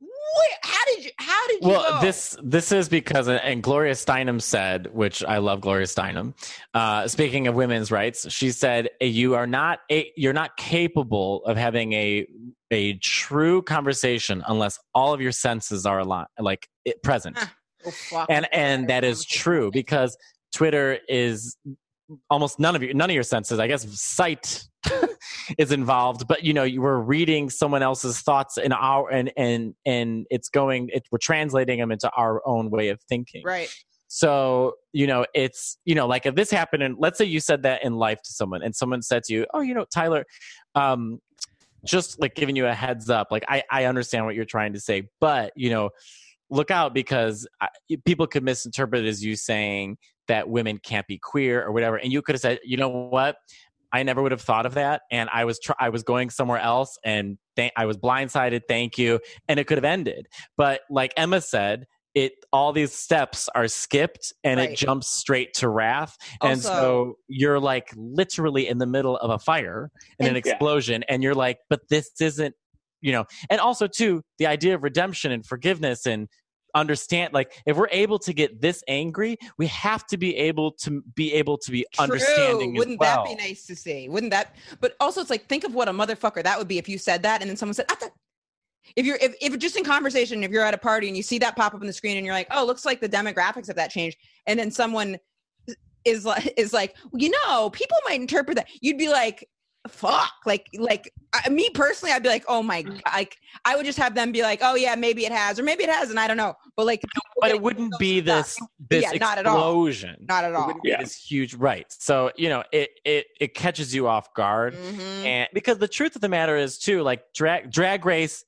where, how did you? How did you? well this this is because and gloria steinem said which i love gloria steinem uh, speaking of women's rights she said you are not a, you're not capable of having a a true conversation unless all of your senses are aligned like it, present Huh. Oh, and and that is true because twitter is almost none of your none of your senses i guess sight <laughs> is involved but you know you were reading someone else's thoughts in our and and and it's going it, we're translating them into our own way of thinking right. so you know it's you know like if this happened and let's say you said that in life to someone and someone said to you oh you know tyler um just like giving you a heads up like i i understand what you're trying to say but you know look out because I, people could misinterpret it as you saying that women can't be queer or whatever and you could have said you know what I never would have thought of that, and I was tr- I was going somewhere else, and th- I was blindsided. Thank you, and it could have ended. But like Emma said, it all these steps are skipped, and it jumps straight to wrath, and Also- so you're like literally in the middle of a fire and, an And- Yeah. explosion, and you're like, but this isn't, you know. And also too, the idea of redemption and forgiveness and understand like if we're able to get this angry we have to be able to be able to be understanding Wouldn't well. that be nice to see? Wouldn't that? But also, it's like think of what a motherfucker that would be if you said that, and then someone said, "I. If you're if, if just in conversation, if you're at a party and you see that pop up on the screen and you're like, oh, looks like the demographics of that changed, and then someone is like is like, you know, people might interpret that. You'd be like, fuck, like like I, me personally, I'd be like, oh my, god, like I would just have them be like, oh yeah, maybe it has, or maybe it hasn't, I don't know, but like, but it wouldn't be stuff. this this Yeah, not at all. explosion not at all. wouldn't be Yeah. this huge right so you know it it it catches you off guard Mhm. and because the truth of the matter is too like drag drag race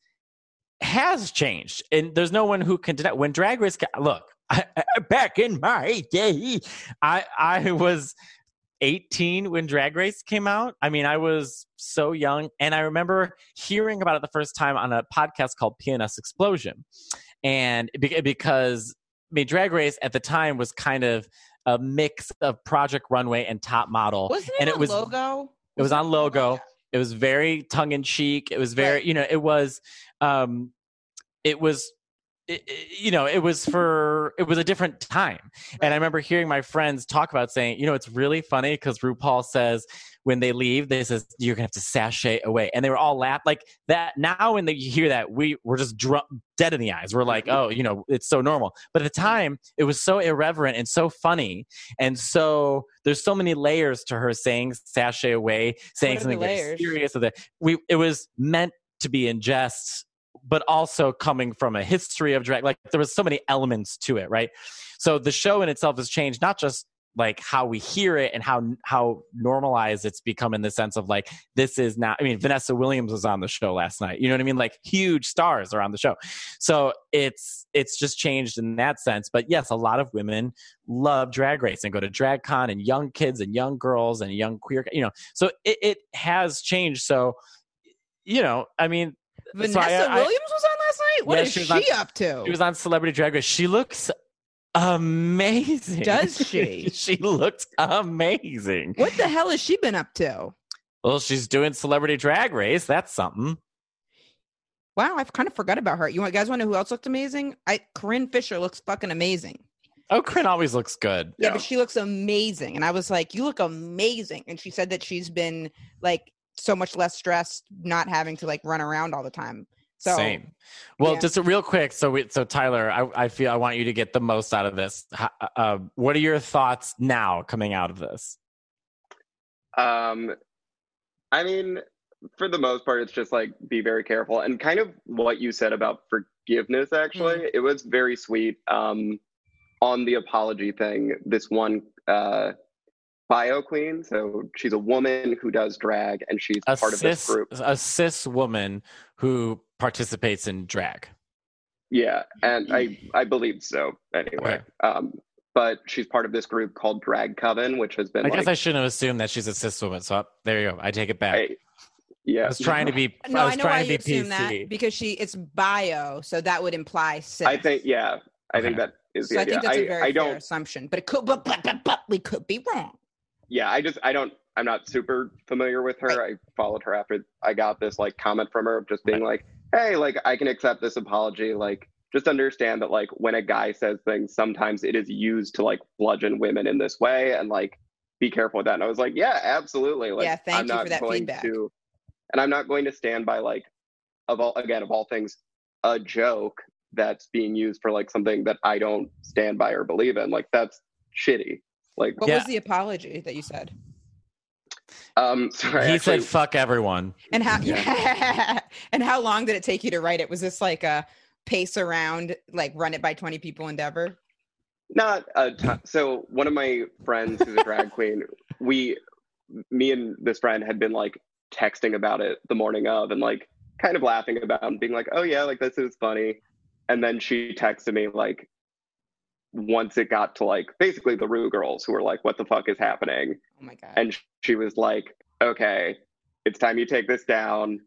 has changed and there's no one who can deny when drag race ca- look I, <laughs> I- back in my day i i was 18 when drag race came out. I mean i was so young and i remember hearing about it the first time on a podcast called pns explosion. And because i mean drag race at the time was kind of a mix of project runway and top model. Wasn't it and it was logo? it was on logo. It was very tongue in cheek it was very Right. you know it was um it was it- you know it was for it was a different time. And i remember hearing my friends talk about saying you know it's really funny because rupaul says when they leave they says you're gonna have to sashay away. And they were all laugh like that now when they hear that we we're just dead in the eyes. We're like oh you know it's so normal. But at the time it was so irreverent and so funny. And so there's so many layers to her saying sashay away saying something very serious of that we it was meant to be in jest but also coming from a history of drag like there was so many elements to it right? So the show in itself has changed not just like how we hear it and how how normalized it's become in the sense of like this is now i mean vanessa williams was on the show last night you know what i mean? Like huge stars are on the show. So it's it's just changed in that sense but yes a lot of women love drag race and go to drag con and young kids and young girls and young queer you know? So it, it has changed. So you know i mean Vanessa so I- I- Williams was on last night. What Yeah, is she she, on- up to? she was on celebrity drag race she looks amazing Does <laughs> she? she looked amazing what the hell has she been up to? Well, she's doing Celebrity Drag Race. That's something. Wow, I've kind of forgot about her. You guys want to know who else looked amazing? I Corinne Fisher looks fucking amazing. Oh, Corinne always looks good. Yeah, Yeah. but she looks amazing. And I was like, You look amazing. And she said that she's been like so much less stressed, not having to like run around all the time. So Same. Well, yeah. just a real quick. So, we, so Tyler, I, I feel I want you to get the most out of this. Uh, what are your thoughts now coming out of this? Um, I mean, for the most part, it's just like be very careful and kind of what you said about forgiveness. Actually, it was very sweet. Um, on the apology thing, this one uh, bio queen. So she's a woman who does drag, and she's A part of this group. a cis woman who participates in drag. Yeah, and I I believe so. Anyway, um, but she's part of this group called Drag Coven, which has been I like, guess I shouldn't have assumed that she's a cis woman. So there you go. I take it back. I- yeah, I was trying to be. <laughs> no, I I, know why trying you to be assume that because she it's bio, so that would imply cis. I think yeah, I think Okay. that is the so I idea. think that's a very I fair don't assumption. But it could but, but but but we could be wrong. Yeah, I just I don't I'm not super familiar with her. I followed her after I got this like comment from her of just being like, hey, like I can accept this apology. Like just understand that like when a guy says things, sometimes it is used to like bludgeon women in this way and like be careful with that. And I was like, yeah, absolutely. Like Yeah, thank I'm you not for that going feedback. to and I'm not going to stand by like of all again of all things, a joke that's being used for like something that I don't stand by or believe in. Like that's shitty. Like What Yeah. was the apology that you said? um sorry, he actually, said, "Fuck everyone." And how Yeah. <laughs> and how long did it take you to write it? Was this like a pace around, like run it by 20 people endeavor? Not a ton. So one of my friends who's a drag queen, we, me and this friend had been like texting about it the morning of and like kind of laughing about it and being like, oh yeah, like this is funny. And then she texted me like once it got to like basically the Ru girls who were like, what the fuck is happening? Oh my god. And she was like, okay, it's time you take this down.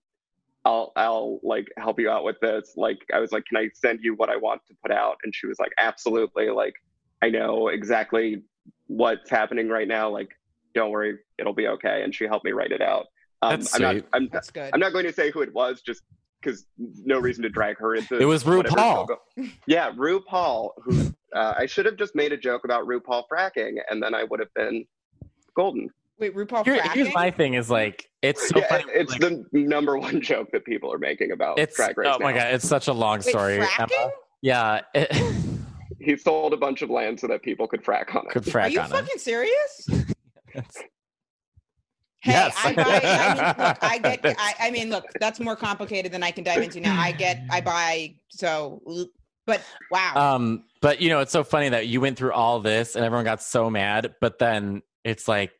I'll I'll like help you out with this. Like I was like, can I send you what I want to put out? And she was like, absolutely. Like I know exactly what's happening right now. Like don't worry, it'll be okay. And she helped me write it out. Um, That's I'm not sweet. I'm That's good. I'm not going to say who it was just because no reason to drag her into It was whatever RuPaul. she'll go- Yeah, RuPaul, who uh, I should have just made a joke about RuPaul fracking and then I would have been golden. Wait, RuPaul Here- fracking? here's my thing: is like it's so yeah, funny. it's like, the number one joke that people are making about it's Drag Race oh my now. god, it's such a long Wait, story. fracking? Emma. Yeah, it, <laughs> He sold a bunch of land so that people could frack on it. could frack Are you on fucking serious? <laughs> Hey, Yes. I buy. I mean, look, I get. <laughs> I, I mean, look, that's more complicated than I can dive into now. I get. I <laughs> buy. So, but wow. Um, but you know, it's so funny that you went through all this and everyone got so mad, but then it's like,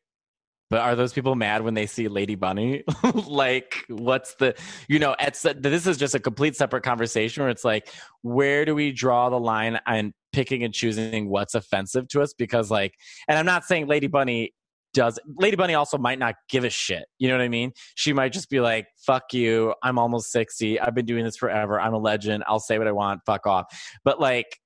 but are those people mad when they see Lady Bunny? <laughs> like, what's the, you know, it's this is just a complete separate conversation where it's like, where do we draw the line on picking and choosing what's offensive to us? Because like, and I'm not saying Lady Bunny does Lady Bunny also might not give a shit. You know what I mean? She might just be like, fuck you. I'm almost 60. I've been doing this forever. I'm a legend. I'll say what I want. Fuck off. But like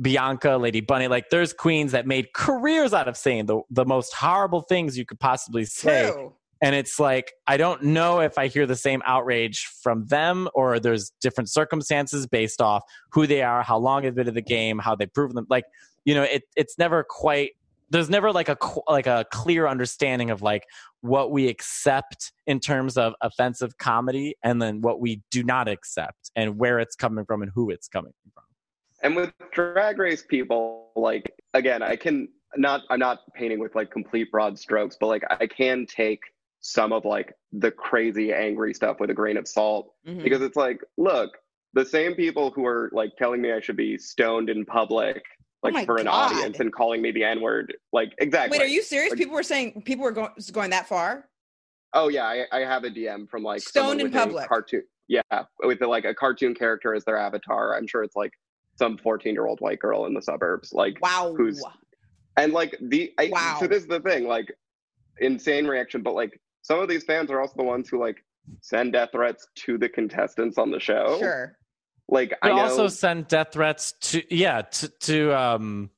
Bianca, Lady Bunny, like there's queens that made careers out of saying the, the most horrible things you could possibly say. True. And it's like, I don't know if I hear the same outrage from them or there's different circumstances based off who they are, how long they've been in the game, how they've proven them. Like, you know, it, it's never quite, there's never like a, like a clear understanding of like what we accept in terms of offensive comedy and then what we do not accept and where it's coming from and who it's coming from. And with drag race people, like again, I can not I'm not painting with like complete broad strokes, but like I can take some of like the crazy angry stuff with a grain of salt Mhm. because it's like, look, the same people who are like telling me I should be stoned in public Oh like my for an God. audience and calling me the N word. Like exactly. Wait, are you serious? Like- people were saying people were going going that far. Oh yeah, I, I have a DM from like Stoned in public. Cartoon, yeah, with like a cartoon character as their avatar. I'm sure it's like some 14 year old white girl in the suburbs. Like, Wow. Who's- and like the I, Wow. So this is the thing, like insane reaction. But like some of these fans are also the ones who like send death threats to the contestants on the show. Sure. Like I But know. also send death threats to yeah to, to um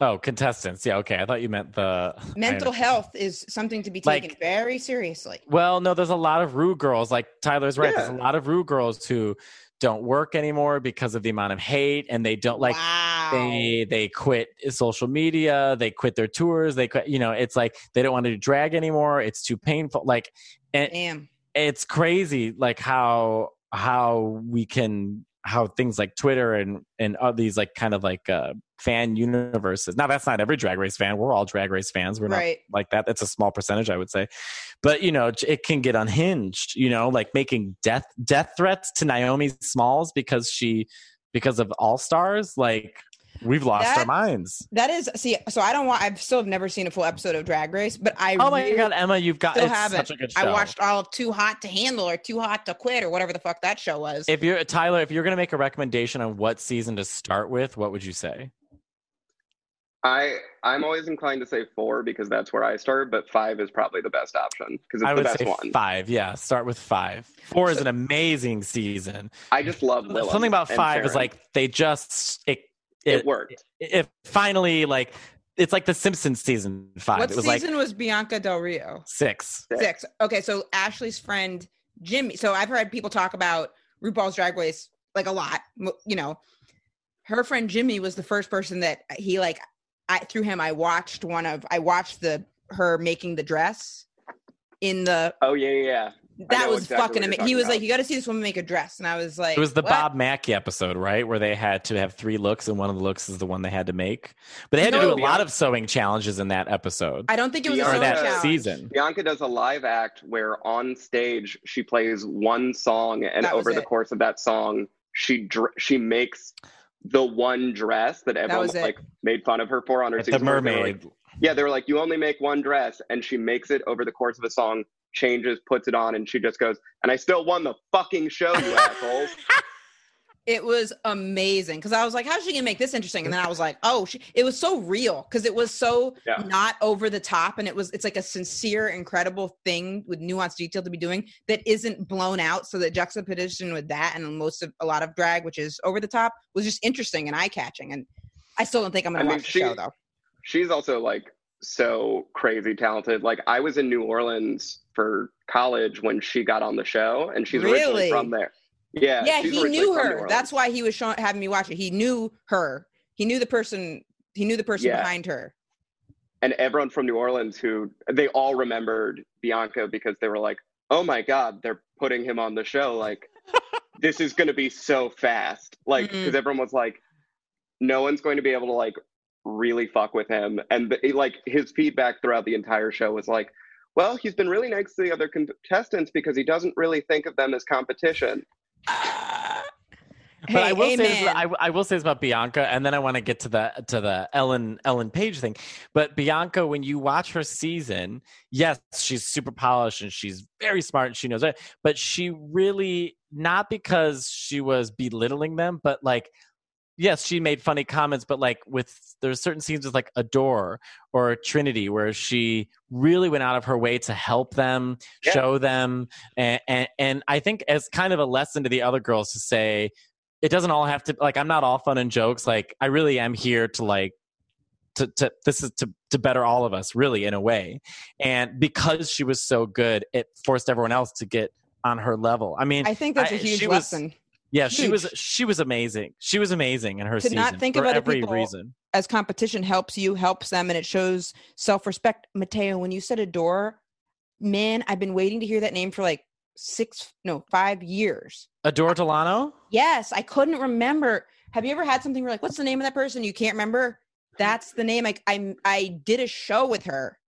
oh contestants. Yeah, okay. I thought you meant the Mental health is something to be Like- taken very seriously. Well, no, there's a lot of Ru girls. Like Tyler's right. There's a lot of Ru girls who don't work anymore because of the amount of hate, and they don't like wow. they they quit social media. They quit their tours. They quit. You know, it's like they don't want to do drag anymore. It's too painful. Like, and Damn. it's crazy. Like how how we can how things like Twitter and and all these like kind of like uh fan universes. Now that's not every drag race fan. We're all drag race fans. We're not like that. That's a small percentage, I would say. But you know, it can get unhinged. You know, like making death death threats to Naomi Smalls because she because of All Stars. Like we've lost That- our minds. That is see. So I don't want. I've still have never seen a full episode of Drag Race, but I Oh my really god, Emma, you've got still it's haven't. such a good show. I watched all of Too Hot to Handle or Too Hot to Quit or whatever the fuck that show was. If you're Tyler, if you're gonna make a recommendation on what season to start with, what would you say? I I'm always inclined to say four because that's where I started, but five is probably the best option because it's I the best say one. five. Yeah, start with five. Four is an amazing season. I just love Willam Something about and five is like they just it it, it, worked. it finally like it's like the Simpsons season five. what it was season like was Bianca Del Rio? six. Six. Six. Okay, so Ashley's friend Jimmy. So I've heard people talk about RuPaul's Drag Race like a lot. You know, her friend Jimmy was the first person that he like. I through him, I watched one of. I watched the her making the dress in the. Oh yeah, yeah, yeah. I That was exactly fucking amazing. He talking was like, "You got to see this woman make a dress," and I was like, It was the "What?" Bob Mackie episode, right, where they had to have three looks, and one of the looks is the one they had to make. But they had to do a lot of sewing challenges in that episode I don't think it was a Or or sewing that challenge. season. Bianca does a live act where on stage she plays one song, and That was over the course of that song, she dr- she makes the one dress that everyone was like made fun of her for on her Like the season. where they were like- mermaid. yeah, they were like, "You only make one dress," and she makes it over the course of a song, changes, puts it on, and she just goes, "And I still won the fucking show, you assholes." <laughs> It was amazing because I was like, "How's she gonna make this interesting?" And then I was like, "Oh, she, it was so real because it was so Yeah. not over the top, and it was it's like a sincere, incredible thing with nuanced detail to be doing that isn't blown out. So the juxtaposition with that and most of a lot of drag, which is over the top, was just interesting and eye catching. And I still don't think I'm gonna I mean, watch the show though. She's also like so crazy talented. Like I was in New Orleans for college when she got on the show, and she's Really? originally from there. Yeah, Yeah, he knew her. That's why he was showing having me watch it. He knew her. He knew the person. He knew the person Yeah. behind her. and everyone from New Orleans who they all remembered Bianca because they were like, "Oh my god, they're putting him on the show! Like, <laughs> this is going to be so fast!" Like, mm-hmm. because everyone was like, "No one's going to be able to like really fuck with him," and the, like his feedback throughout the entire show was like, "Well, he's been really nice to the other contestants because he doesn't really think of them as competition." But I Hey, will say this. I, I will say this about Bianca, and then I want to get to the to the Ellen Ellen Page thing. But Bianca, when you watch her season, yes, she's super polished and she's very smart and she knows it. But she really not because she was belittling them, but like yes, she made funny comments, but like with there's certain scenes with like Adore or Trinity where she really went out of her way to help them, Yeah. show them, and, and and I think as kind of a lesson to the other girls to say it doesn't all have to like I'm not all fun and jokes. Like I really am here to like to to this is to to better all of us really in a way. And because she was so good, it forced everyone else to get on her level. I mean, I think that's a huge she was- lesson. Yeah, she was she was amazing. She was amazing in her To season not think for of other every people- reason. as competition helps you, helps them, and it shows self respect. Matteo, when you said adore, man, I've been waiting to hear that name for like six, no, five years. Adore Delano? Yes, I couldn't remember. Have you ever had something where like, what's the name of that person? You can't remember? That's the name. Like I, I did a show with her,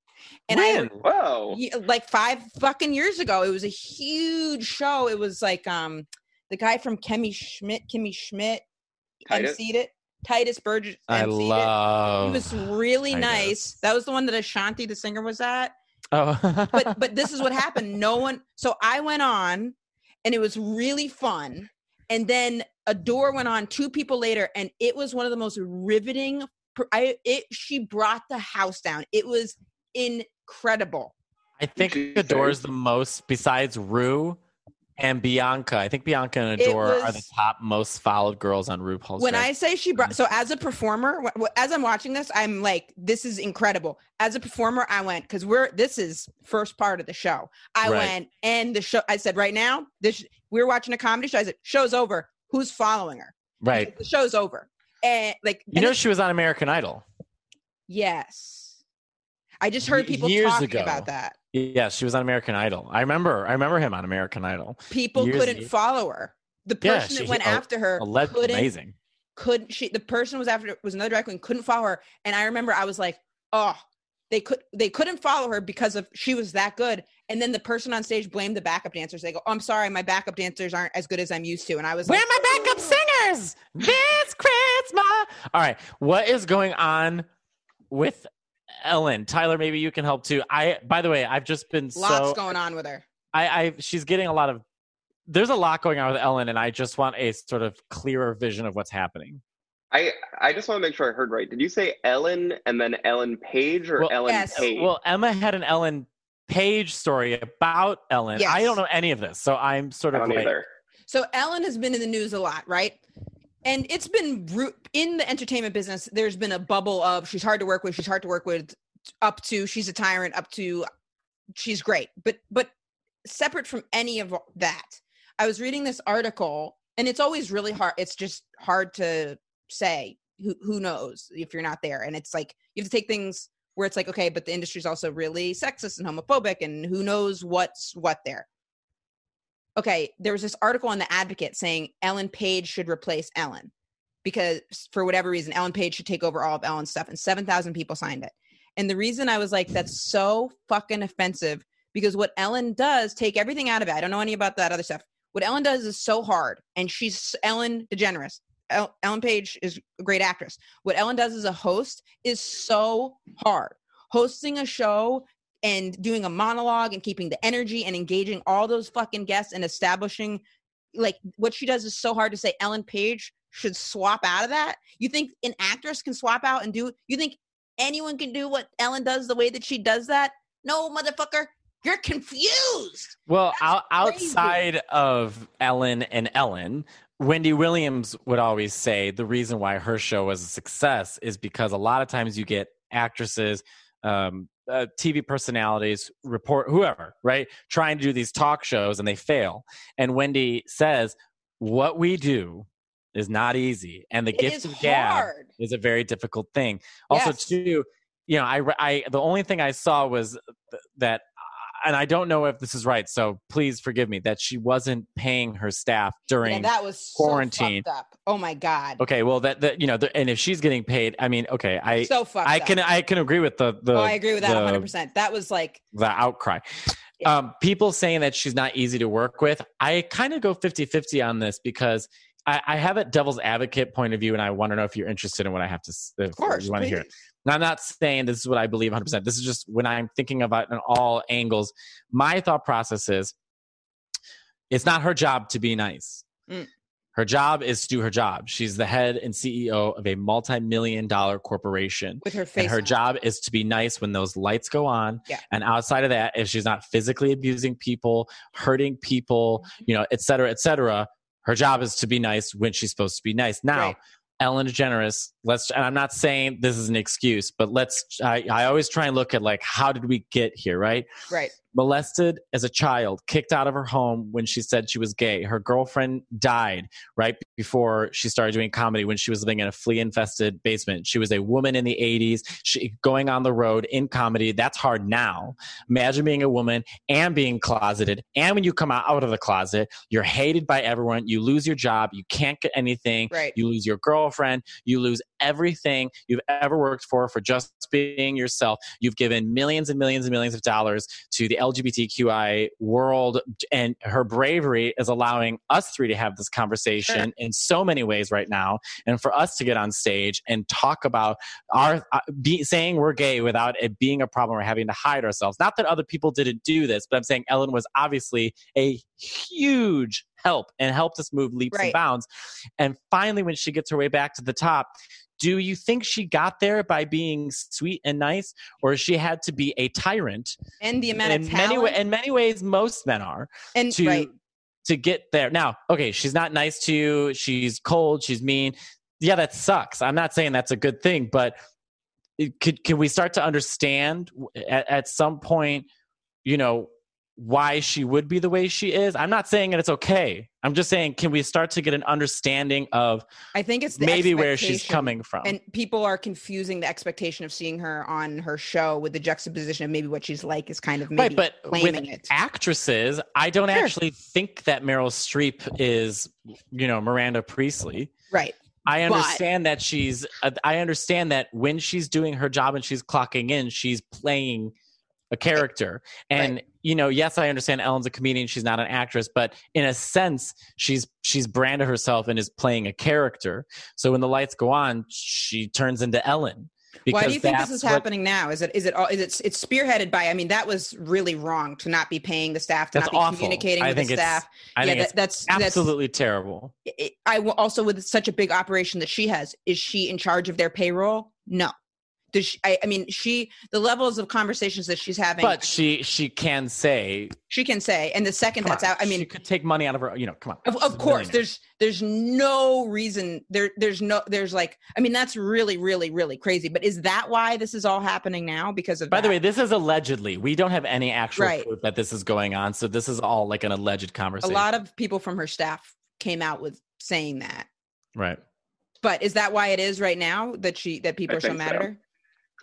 and I Whoa! Like five fucking years ago. It was a huge show. It was like um the guy from Kimmy Schmidt, Kimmy Schmidt Titus? emceed it. Tituss Burgess. I emceed it. love. He was really Titus. nice. That was the one that Ashanti, the singer, was at. Oh, But <laughs> but this is what happened. No one. So I went on, and it was really fun. And then Adore went on two people later, and it was one of the most riveting. I it she brought the house down. It was incredible. I think Did you Adore is the most besides Rue and Bianca. I think Bianca and It Adore are the top most followed girls on RuPaul's. when Drag I say she brought, so as a performer, as I'm watching this, I'm like, this is incredible. As a performer, I went because we're this is first part of the show. I Right. went and the show. I said, right now, this we're watching a comedy show. I said, show's over. Who's following her? right. The show's over. And like, You and know she was on American Idol. yes, I just heard people years talking ago. about that. Yeah, she was on American Idol. I remember. I remember him on American Idol. People Years couldn't ago. follow her. The Yeah, person she- that went a- after her Alleged couldn't amazing. couldn't she the person was after was another drag queen couldn't follow her and i remember i was like oh they could they couldn't follow her because of she was that good and then the person on stage blamed the backup dancers they go oh, i'm sorry my backup dancers aren't as good as i'm used to and i was like, Where like are my backup singers? This Christmas. All right, what is going on with Ellen? Tyler, maybe you can help too. I, by the way, I've just been lots so. going on with her I, I, she's getting a lot of. There's a lot going on with Ellen, and I just want a sort of clearer vision of what's happening. I I just want to make sure I heard right. Did you say Ellen and then Ellen Page or Well, Ellen Yes. Page? Well, Emma had an Ellen Page story about Ellen. I don't know any of this, so I'm sort I of don't like, either. so ellen has been in the news a lot right and it's been in the entertainment business there's been a bubble of she's hard to work with she's hard to work with up to she's a tyrant up to she's great. But but separate from any of that i was reading this article and it's always really hard it's just hard to say who who knows if you're not there. And it's like you have to take things where it's like okay but the industry's also really sexist and homophobic and who knows what's what there okay there was this article on the advocate saying ellen page should replace ellen because for whatever reason ellen page should take over all of ellen's stuff and 7000 people signed it. And the reason i was like that's so fucking offensive because what ellen does take everything out of it i don't know any about that other stuff what ellen does is so hard and she's ellen degeneres El- ellen page is a great actress. What ellen does as a host is so hard. Hosting a show and doing a monologue and keeping the energy and engaging all those fucking guests and establishing like what she does is so hard to say ellen page should swap out of that. You think an actress can swap out and do you think anyone can do what ellen does the way that she does that? No motherfucker you're confused. Well, out, outside of Ellen and Ellen, Wendy Williams would always say the reason why her show was a success is because a lot of times you get actresses, um, uh, TV personalities, report whoever, right, trying to do these talk shows and they fail. And Wendy says, "What we do is not easy, and the it gift of gab is a very difficult thing. Also, Yes. too, you know, I, I the only thing I saw was th- that, and I don't know if this is right, so please forgive me that she wasn't paying her staff during. yeah, that was so quarantine. oh my god okay, well, that that you know, the, and if she's getting paid, I mean, okay, I so fucked I up. can I can agree with the the oh i agree with that 100% that was like the outcry. Yeah. Um, people saying that she's not easy to work with. I kind of go 50 50 on this because I, I have a devil's advocate point of view, and I want to know if you're interested in what I have to if of course you want to hear. And I'm not saying this is what I believe 100%. This is just when I'm thinking about it in all angles. My thought process is it's not her job to be nice. Mm. Her job is to do her job. She's the head and CEO of a multi million dollar corporation. with her face And her on. job is to be nice when those lights go on. Yeah. And outside of that, if she's not physically abusing people, hurting people, Mm-hmm. you know, et cetera, et cetera, her job is to be nice when she's supposed to be nice. Now, Right. Ellen DeGeneres, let's, and I'm not saying this is an excuse, but let's, I, I always try and look at like, how did we get here, right? right molested as a child, kicked out of her home when she said she was gay. Her girlfriend died right before she started doing comedy when she was living in a flea infested basement. She was a woman in the 80s, she, going on the road in comedy. That's hard now. Imagine being a woman and being closeted. And when you come out, of the closet, you're hated by everyone. You lose your job. You can't get anything. right You lose your girlfriend. You lose everything you've ever worked for for just being yourself. You've given millions and millions and millions of dollars to the LGBTQI world, and her bravery is allowing us three to have this conversation Sure. in so many ways right now, and for us to get on stage and talk about our uh, be, saying we're gay without it being a problem or having to hide ourselves. Not that other people didn't do this, but I'm saying Ellen was obviously a huge help and helped us move leaps and bounds. And finally, when she gets her way back to the top, do you think she got there by being sweet and nice, or she had to be a tyrant? and the amount in of many talent in many ways, most men are and to right to get there. Now, okay, she's not nice to you. She's cold. She's mean. Yeah, that sucks. I'm not saying that's a good thing, but it, could can we start to understand at, at some point, you know, why she would be the way she is? I'm not saying that it's okay. I'm just saying, can we start to get an understanding of I think it's maybe where she's coming from? And people are confusing the expectation of seeing her on her show with the juxtaposition of maybe what she's like is kind of maybe right, but with claiming it. actresses, I don't Sure. actually think that Meryl Streep is, you know, Miranda Priestly. Right. I But- understand that she's. uh, I understand that when she's doing her job and she's clocking in, she's playing a character. And you know, yes, I understand Ellen's a comedian; she's not an actress. But in a sense, she's she's branded herself and is playing a character. So when the lights go on, she turns into Ellen. Why do you think this is what- happening now? Is it is it all is it it's spearheaded by? I mean, that was really wrong to not be paying the staff to not be awful. communicating I with think the it's- staff. I yeah, think that, it's that's that's absolutely terrible. it, I also with such a big operation that she has, is she in charge of their payroll? No. Does she, I, I mean, she the levels of conversations that she's having, But she she can say, she can say, and the second that's on, out, I she mean, could take money out of her. You know, come on. of, of course, there's there's no reason there. There's no there's like, I mean, that's really really really crazy. But is that why this is all happening now? Because of By the way, this is allegedly. We don't have any actual Right. proof that this is going on, so this is all like an alleged conversation a lot of people from her staff came out with saying that. right. But is that why it is right now that she that people I are so mad so. at her?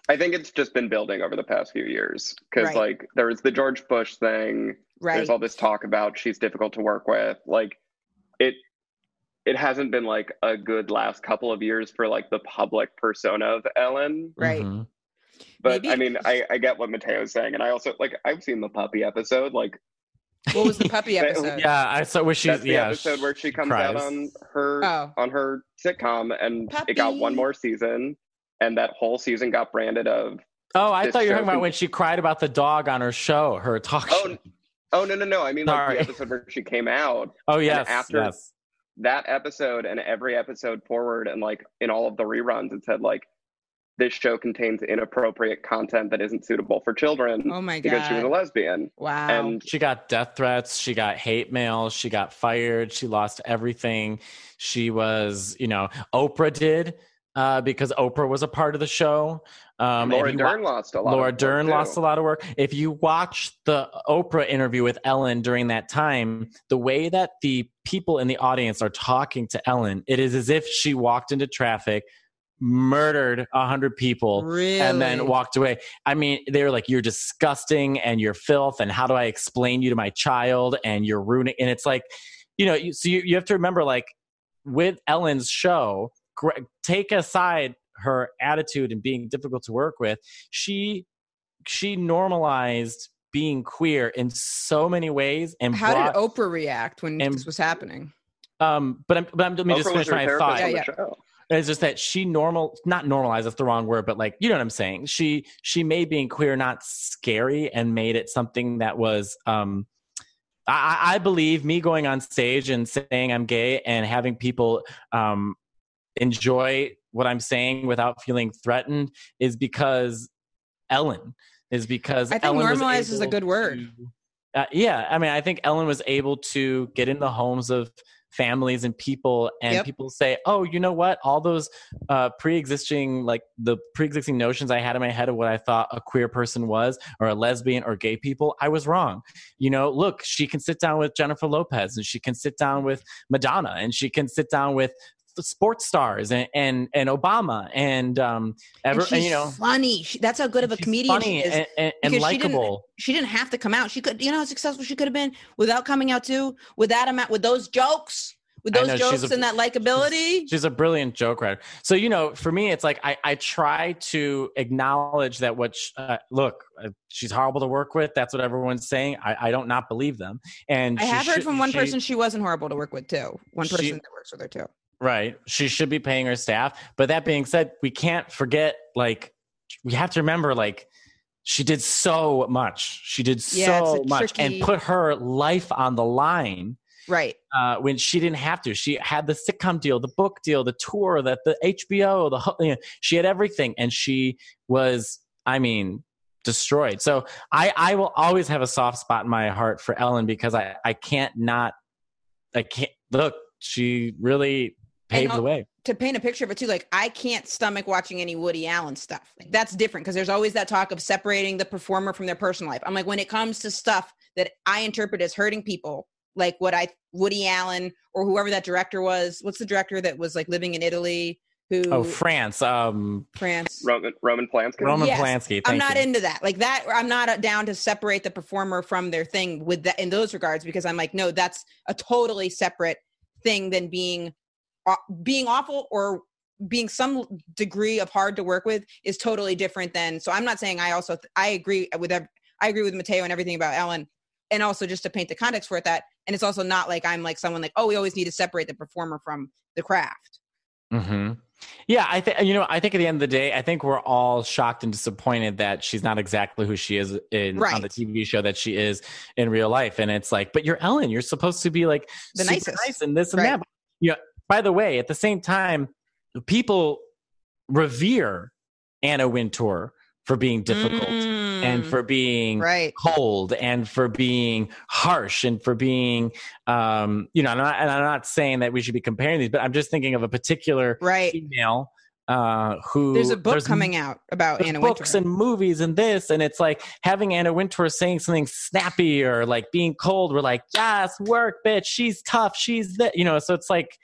I think it's just been building over the past few years because Right. like there was the George Bush thing. Right. There's all this talk about she's difficult to work with. Like it it hasn't been like a good last couple of years for like the public persona of Ellen. Right. Mhm. But Maybe- I mean, I, I get what Matteo's saying, and I also like I've seen the puppy episode. Like What was the puppy <laughs> episode? Yeah, I saw where she's that's the yeah. episode sh- where she comes out on her Oh. on her sitcom, and it got one more season, and that whole season got branded of Oh, I thought you were show talking about when she cried about the dog on her show, her talk Oh, show. oh no no no I mean like Sorry. the episode where she came out. <laughs> Oh yes, after- yes. that episode and every episode forward and like in all of the reruns it said like this show contains inappropriate content that isn't suitable for children Oh my god! because she was a lesbian Wow. and She got death threats. She got hate mail. She got fired. She lost everything. She was, you know, Oprah did uh, because Oprah was a part of the show. Um, Laura if you wa- Dern lost a lot. Laura of work, Dern too. lost a lot of work. If you watch the Oprah interview with Ellen during that time, the way that the people in the audience are talking to Ellen, it is as if she walked into traffic, murdered a hundred people, really? and then walked away. I mean, they were like, "You're disgusting and you're filth, and how do I explain you to my child? And you're ruining." And it's like, you know, you, so you, you have to remember, like, with Ellen's show, gr- take aside her attitude and being difficult to work with, she she normalized being queer in so many ways and How brought, did Oprah react when and- this was happening? um but I'm, but I'm, let me just Oprah was finish my thought Yeah, yeah. it's just that she normal not normalized that's the wrong word but like you know what i'm saying she she made being queer not scary and made it something that was um I, I believe me going on stage and saying I'm gay and having people um, enjoy what I'm saying without feeling threatened is because Ellen is because I think Ellen normalize is a good word. to- uh, yeah, I mean, I think Ellen was able to get in the homes of families and people, and Yep. people say, "Oh, you know what? All those uh, pre-existing, like the pre-existing notions I had in my head of what I thought a queer person was, or a lesbian, or gay people, I was wrong. You know, look, she can sit down with Jennifer Lopez, and she can sit down with Madonna, and she can sit down with sports stars and and, and Obama and um ever and she's and, you know funny. She, that's how good of a she's comedian funny she is. and, and, and because she didn't- likable. she didn't have to come out. She could, you know, how successful she could have been without coming out too, with that amount, with those jokes, with those know, jokes a- and that likability. She's a brilliant joke writer. So you know, for me, it's like I, I try to acknowledge that what sh- uh, look, uh, she's horrible to work with. That's what everyone's saying. I, I don't not believe them. And I have heard from one person she wasn't horrible to work with too. One person that works with her too. Right. She should be paying her staff. But that being said, we can't forget, like, we have to remember, like, she did so much. She did Yeah, so much tricky- and put her life on the line Right. uh, when she didn't have to. She had the sitcom deal, the book deal, the tour, that the HBO, the you know, she had everything, and she was, I mean, destroyed. So I, I will always have a soft spot in my heart for Ellen because I, I can't not, I can't look. She really paved the way. to paint a picture of it too, like I can't stomach watching any Woody Allen stuff. Like that's different because there's always that talk of separating the performer from their personal life. I'm like, when it comes to stuff that I interpret as hurting people, like what I Woody Allen or whoever that director was. What's the director that was like living in Italy? Who Oh, France. Um, France? Roman Roman Polanski. Roman Yes, Polanski. I'm not you. into that. Like that, I'm not uh, down to separate the performer from their thing with that in those regards because I'm like, no, that's a totally separate thing than being aw- being awful or being some degree of hard to work with is totally different than. So I'm not saying I also I agree with I agree with Matteo and everything about Ellen, and also just to paint the context for it that, and it's also not like I'm like someone like, oh, we always need to separate the performer from the craft. hmm Yeah, I think you know. I think at the end of the day, I think we're all shocked and disappointed that she's not exactly who she is in on the TV show that she is in real life. And it's like, but you're Ellen. You're supposed to be like The nicest. nice and this and Right. that. You know, by the way, at the same time, people revere Anna Wintour for being difficult and Mm, for being right. cold and for being harsh and for being um you know I'm not, and i'm not saying that we should be comparing these but i'm just thinking of a particular Right. female uh who There's a book coming out about there's Anna books and movies and this and it's like having anna wintour saying something snappy or like being cold we're like yes work bitch she's tough she's that you know so it's like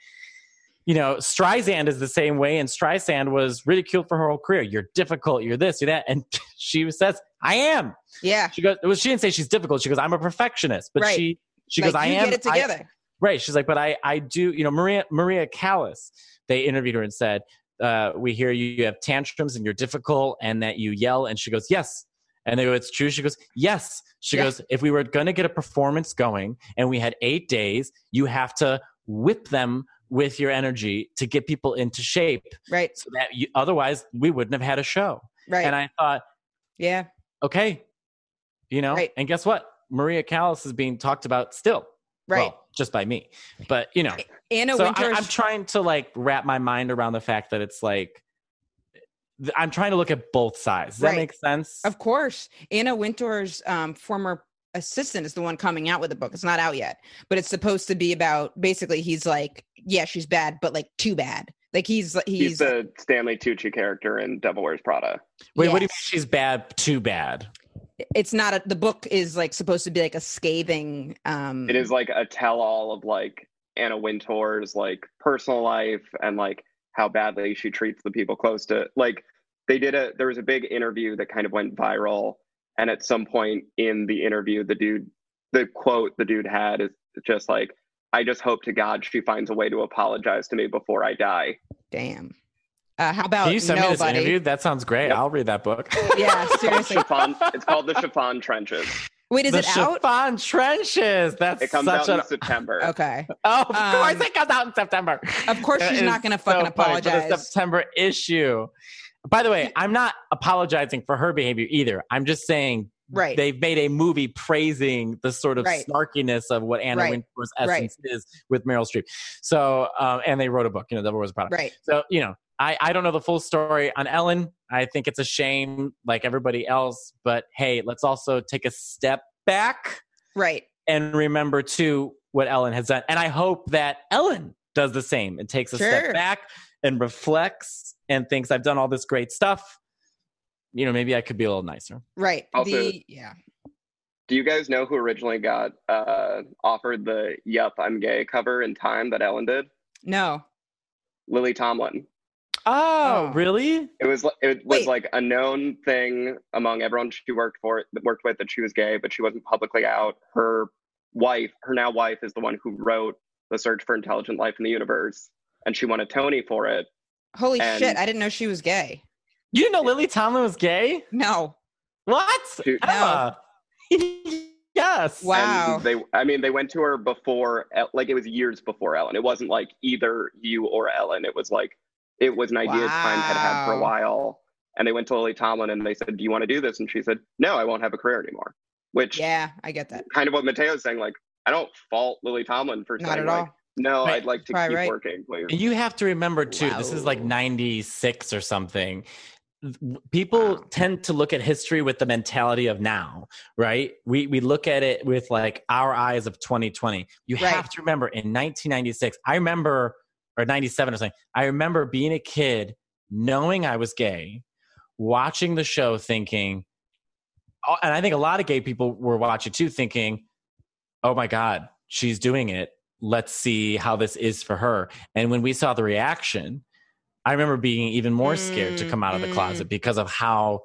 you know streisand is the same way and streisand was ridiculed for her whole career. You're difficult you're this you're that. And <laughs> she says i am. Yeah. she goes well she didn't say she's difficult. She goes i'm a perfectionist. But Right. she she like, goes i am get it I- together. right. She's like but i i do you know maria maria callas they interviewed her and said uh, we hear you, you have tantrums and you're difficult and that you yell. And she goes yes. And they go it's true. She goes yes. She Yeah. goes if we were going to get a performance going and we had eight days you have to whip them with your energy to get people into shape right. so that you, otherwise we wouldn't have had a show Right. and i thought yeah. okay you know Right. and guess what maria callas is being talked about still Right. well, just by me but you know Anna so I, I'm trying to like wrap my mind around the fact that it's like i'm trying to look at both sides does that Right. make sense Of course, Anna Wintour's um, former assistant is the one coming out with the book. It's not out yet, but it's supposed to be about basically he's like, yeah, she's bad, but like too bad. Like he's He's, he's, the Stanley Tucci character in Devil Wears Prada. wait what do you mean she's bad too bad It's not a. The book is like supposed to be like a scathing. um It is like a tell-all of like Anna Wintour's like personal life and like how badly she treats the people close to. Like they did a there was a big interview that kind of went viral, and at some point in the interview, the dude, the quote the dude had is just like, "I just hope to God she finds a way to apologize to me before I die." Damn. Uh, how about can you send me this nobody? interview that sounds great Yep. i'll read that book <laughs> Yeah, It's called seriously. Chiffon, it's called the Chiffon Trenches. Wait, is the it out? chiffon trenches that's It comes such out a in September. <laughs> Okay. oh of Um, course it comes out in september Of course, she's not going to so fucking funny for the apologize. September issue. By the way, I'm not apologizing for her behavior either. I'm just saying Right. they've made a movie praising the sort of Right. snarkiness of what Anna Right. Wintour's Right. essence is with Meryl Streep. So, um, and they wrote a book, you know, Devil Wears Prada. Right. So, you know, I, I don't know the full story on Ellen. I think it's a shame, like everybody else. But hey, let's also take a step back Right. and remember too what Ellen has done. And I hope that Ellen does the same and takes a Sure. step back and reflects and thinks I've done all this great stuff. You know, maybe I could be a little nicer. Right. Also- the yeah. Do you guys know who originally got uh, offered the "Yup, I'm Gay" cover in Time that Ellen did? No. Lily Tomlin. Oh, Oh. really? It was it was Wait. like a known thing among everyone she worked for that worked with that she was gay, but she wasn't publicly out. Her wife, her now wife, is the one who wrote The Search for Intelligent Life in the Universe, and she won a Tony for it. Holy And- shit! I didn't know she was gay. You didn't know Lily Tomlin was gay? No. What? Dude, Emma. <laughs> yes. Wow. And they, I mean, they went to her before, like it was years before Ellen. It wasn't like either you or Ellen. It was like it was an idea Time had had for a while. And they went to Lily Tomlin and they said, "Do you want to do this?" And she said, "No, I won't have a career anymore." Which Yeah, I get that. kind of what Matteo's saying. Like, I don't fault Lily Tomlin for Not saying at like, all. "No, Right. I'd like to Right, keep right. working, please." And You have to remember too, this is like 96 or something. People Wow. tend to look at history with the mentality of now, right? We we look at it with like our eyes of 2020. You Right. have to remember in 1996, I remember or 97 or something. I remember being a kid knowing I was gay, watching the show thinking and I think a lot of gay people were watching too thinking, "Oh my god, she's doing it. Let's see how this is for her." And when we saw the reaction, I remember being even more scared to Mm, come out of the mm. closet because of how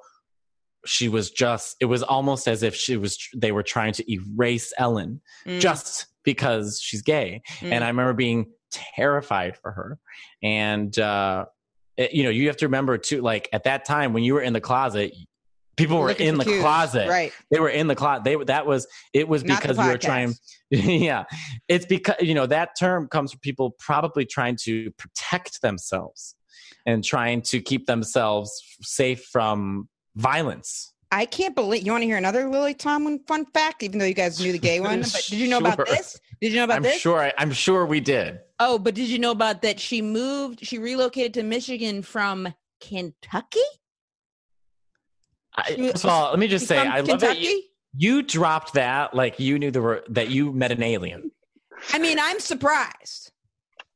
she was just it was almost as if she was they were trying to erase Ellen Mm, just because she's gay. mm. And I remember being terrified for her. And uh it- you know, you have to remember too like at that time when you were in the closet, people were in the cues. closet Right. they were in the closet they that was it was Not because we were trying <laughs> yeah it's because you know that term comes from people probably trying to protect themselves and trying to keep themselves safe from violence I can't believe you want to hear another Lily Tomlin fun fact, even though you guys knew the gay one. <laughs> But did you know about this? Did you know about i'm this? sure I, i'm sure we did Oh, but did you know about that? She moved, she relocated to Michigan from Kentucky. I, first of all let me just say i love that Kentucky. you, you dropped that like you knew there were that you met an alien I mean, I'm surprised.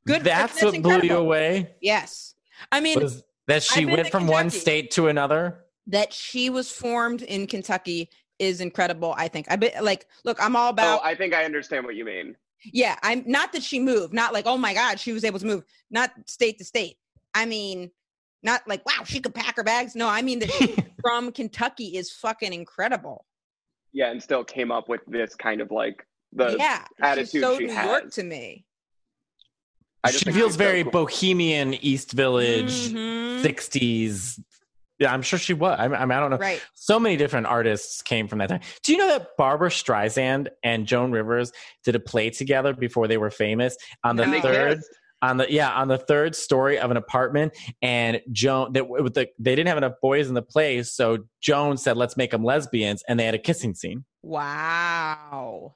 Good. that's that's what blew you away Yes. I mean, was that she been went to from one state to another that she was formed in Kentucky is incredible. I think. I bet. Like, look, I'm all Oh, about. I think I understand what you mean. yeah, I'm not that she moved. Not like, oh my god, she was able to move. Not state to state. I mean, not like, wow, she could pack her bags. No, I mean that she <laughs> from Kentucky is fucking incredible. Yeah, and still came up with this kind of like the. yeah, attitude she's so she New York to me. I just she feels she's so very cool. bohemian East Village, Mhm. 60s. Yeah, I'm sure she was. I, I mean, I don't know. Right. So many different artists came from that time. Do you know that Barbra Streisand and Joan Rivers did a play together before they were famous on the And third kissed. On the yeah on the third story of an apartment and Joan that with the they didn't have enough boys in the place so Joan said let's make them lesbians and they had a kissing scene. Wow.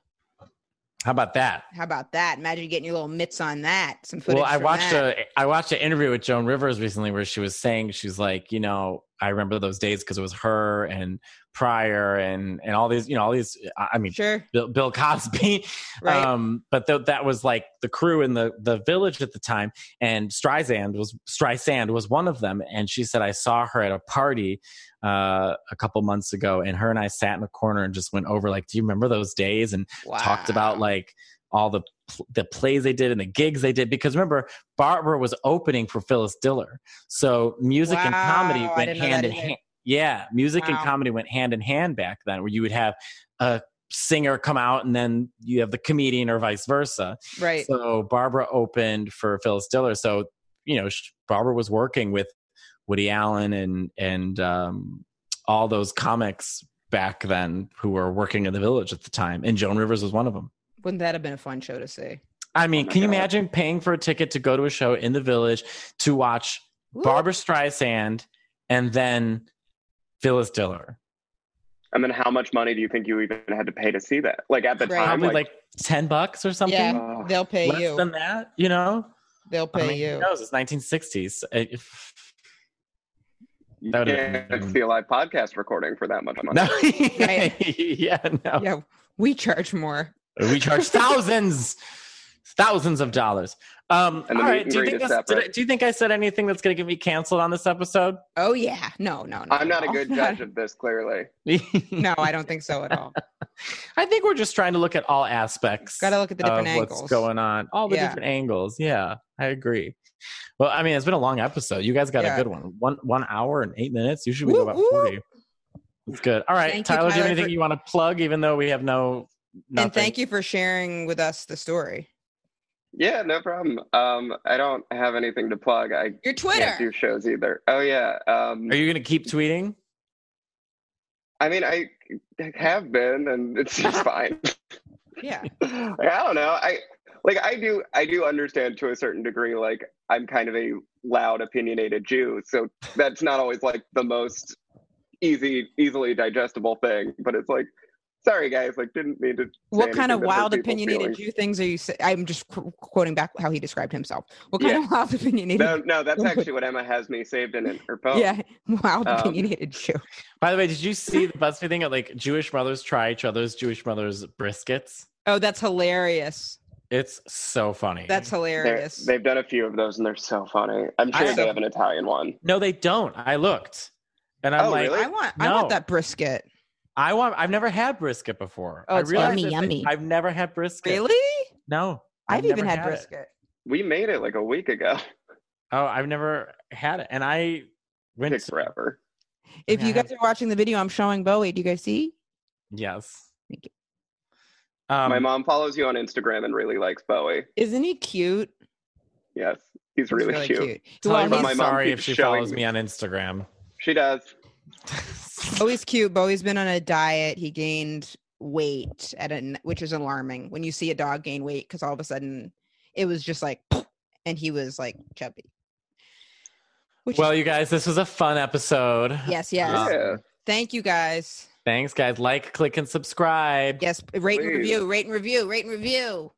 How about that? How about that? Imagine getting your little mitts on that. Some footage. Well, I watched that. a I watched an interview with Joan Rivers recently where she was saying she's like, you know, I remember those days because it was her and Pryor and and all these, you know, all these. I mean, Sure. Bill, Bill Cosby. <laughs> Right. Um, but th- that was like the crew in the the village at the time, and Streisand was Streisand was one of them. And she said I saw her at a party uh, a couple months ago, and her and I sat in a corner and just went over like, do you remember those days? And talked about like all the the plays they did and the gigs they did because remember Barbra was opening for Phyllis Diller, so music and comedy went hand in either. hand. Yeah, music and comedy went hand in hand back then, where you would have a singer come out and then you have the comedian or vice versa. right. So Barbra opened for Phyllis Diller. So you know Barbra was working with Woody Allen and and um, all those comics back then who were working in the village at the time, and Joan Rivers was one of them. Wouldn't that have been a fun show to see? I mean, Oh my can you imagine paying for a ticket to go to a show in the village to watch Woo. Barbra Streisand and then Phyllis Diller? I mean, how much money do you think you even had to pay to see that? Like at the Right. time, like, like, 10 bucks or something. Yeah, uh, they'll pay Less you. than that, you know? They'll I pay mean, you. Who knows? It's 1960s. It- you that would've can't see a live podcast recording for that much money. no. <laughs> Right. yeah, no. Yeah, we charge more. We charge <laughs> thousands, thousands of dollars. Um, And the all meet right. and Do you, think is that's- I, do you think I said anything that's going to get me canceled on this episode? Oh yeah, no, no, no. I'm not a good judge of this, clearly. <laughs> no, I don't think so at all. <laughs> I think we're just trying to look at all aspects. Gotta look at the different angles. What's going on? All the Yeah. different angles. Yeah, I agree. Well, I mean, it's been a long episode. You guys got Yeah. a good one. One one hour and eight minutes. Usually we go about woo. forty. It's good. All right, Thank you, Tyler. Do you have anything for- you want to plug? Even though we have no. Nothing. And thank you for sharing with us the story. Yeah, no problem. Um, I don't have anything to plug. I Your Twitter can't Twitter. do shows either. Oh yeah. Um, Are you going to keep tweeting? I mean, I have been, and it's just <laughs> fine. Yeah. like, I don't know. I like I do I do understand to a certain degree. Like I'm kind of a loud, opinionated Jew, so that's not always like the most easy, easily digestible thing. But it's like, sorry guys, like didn't mean to. What kind of wild opinionated feelings. Jew things are you? Say- I'm just qu- quoting back how he described himself. What kind Yeah. of wild opinionated? No, no, that's <laughs> actually what Emma has me saved in her phone. Yeah, <laughs> wild Um, opinionated Jew. By the way, did you see the BuzzFeed thing of like Jewish mothers try each other's Jewish mothers' briskets? Oh, that's hilarious. It's so funny. That's They're- hilarious. They've done a few of those and they're so funny. I'm sure I- they have an Italian one. no, they don't. I looked, and I'm Oh, like, really? I want. I want that brisket. I want. I've never had brisket before. Oh, I it's realized yummy, yummy. I've never had brisket. Really? No, I've, even never had, it. brisket. We made it like a week ago. Oh, I've never had it, and I went. To, forever. If Yeah, you I guys are watching the video, I'm showing Bowie. Do you guys see? yes. Thank you. Um, My mom follows you on Instagram and really likes Bowie. Isn't he cute? Yes, he's He's really, cute. tell Well, I'm my sorry if she follows me. me on Instagram. She does. <laughs> Bowie's cute. Bowie's been on a diet. He gained weight at a, which is alarming when you see a dog gain weight because all of a sudden it was just like, and he was like chubby. Which well, is, you guys, this was a fun episode. yes, yes. Um, yeah. Thank you guys. Thanks, guys. Like, click, and subscribe. Yes, rate and review, rate and review, rate and review.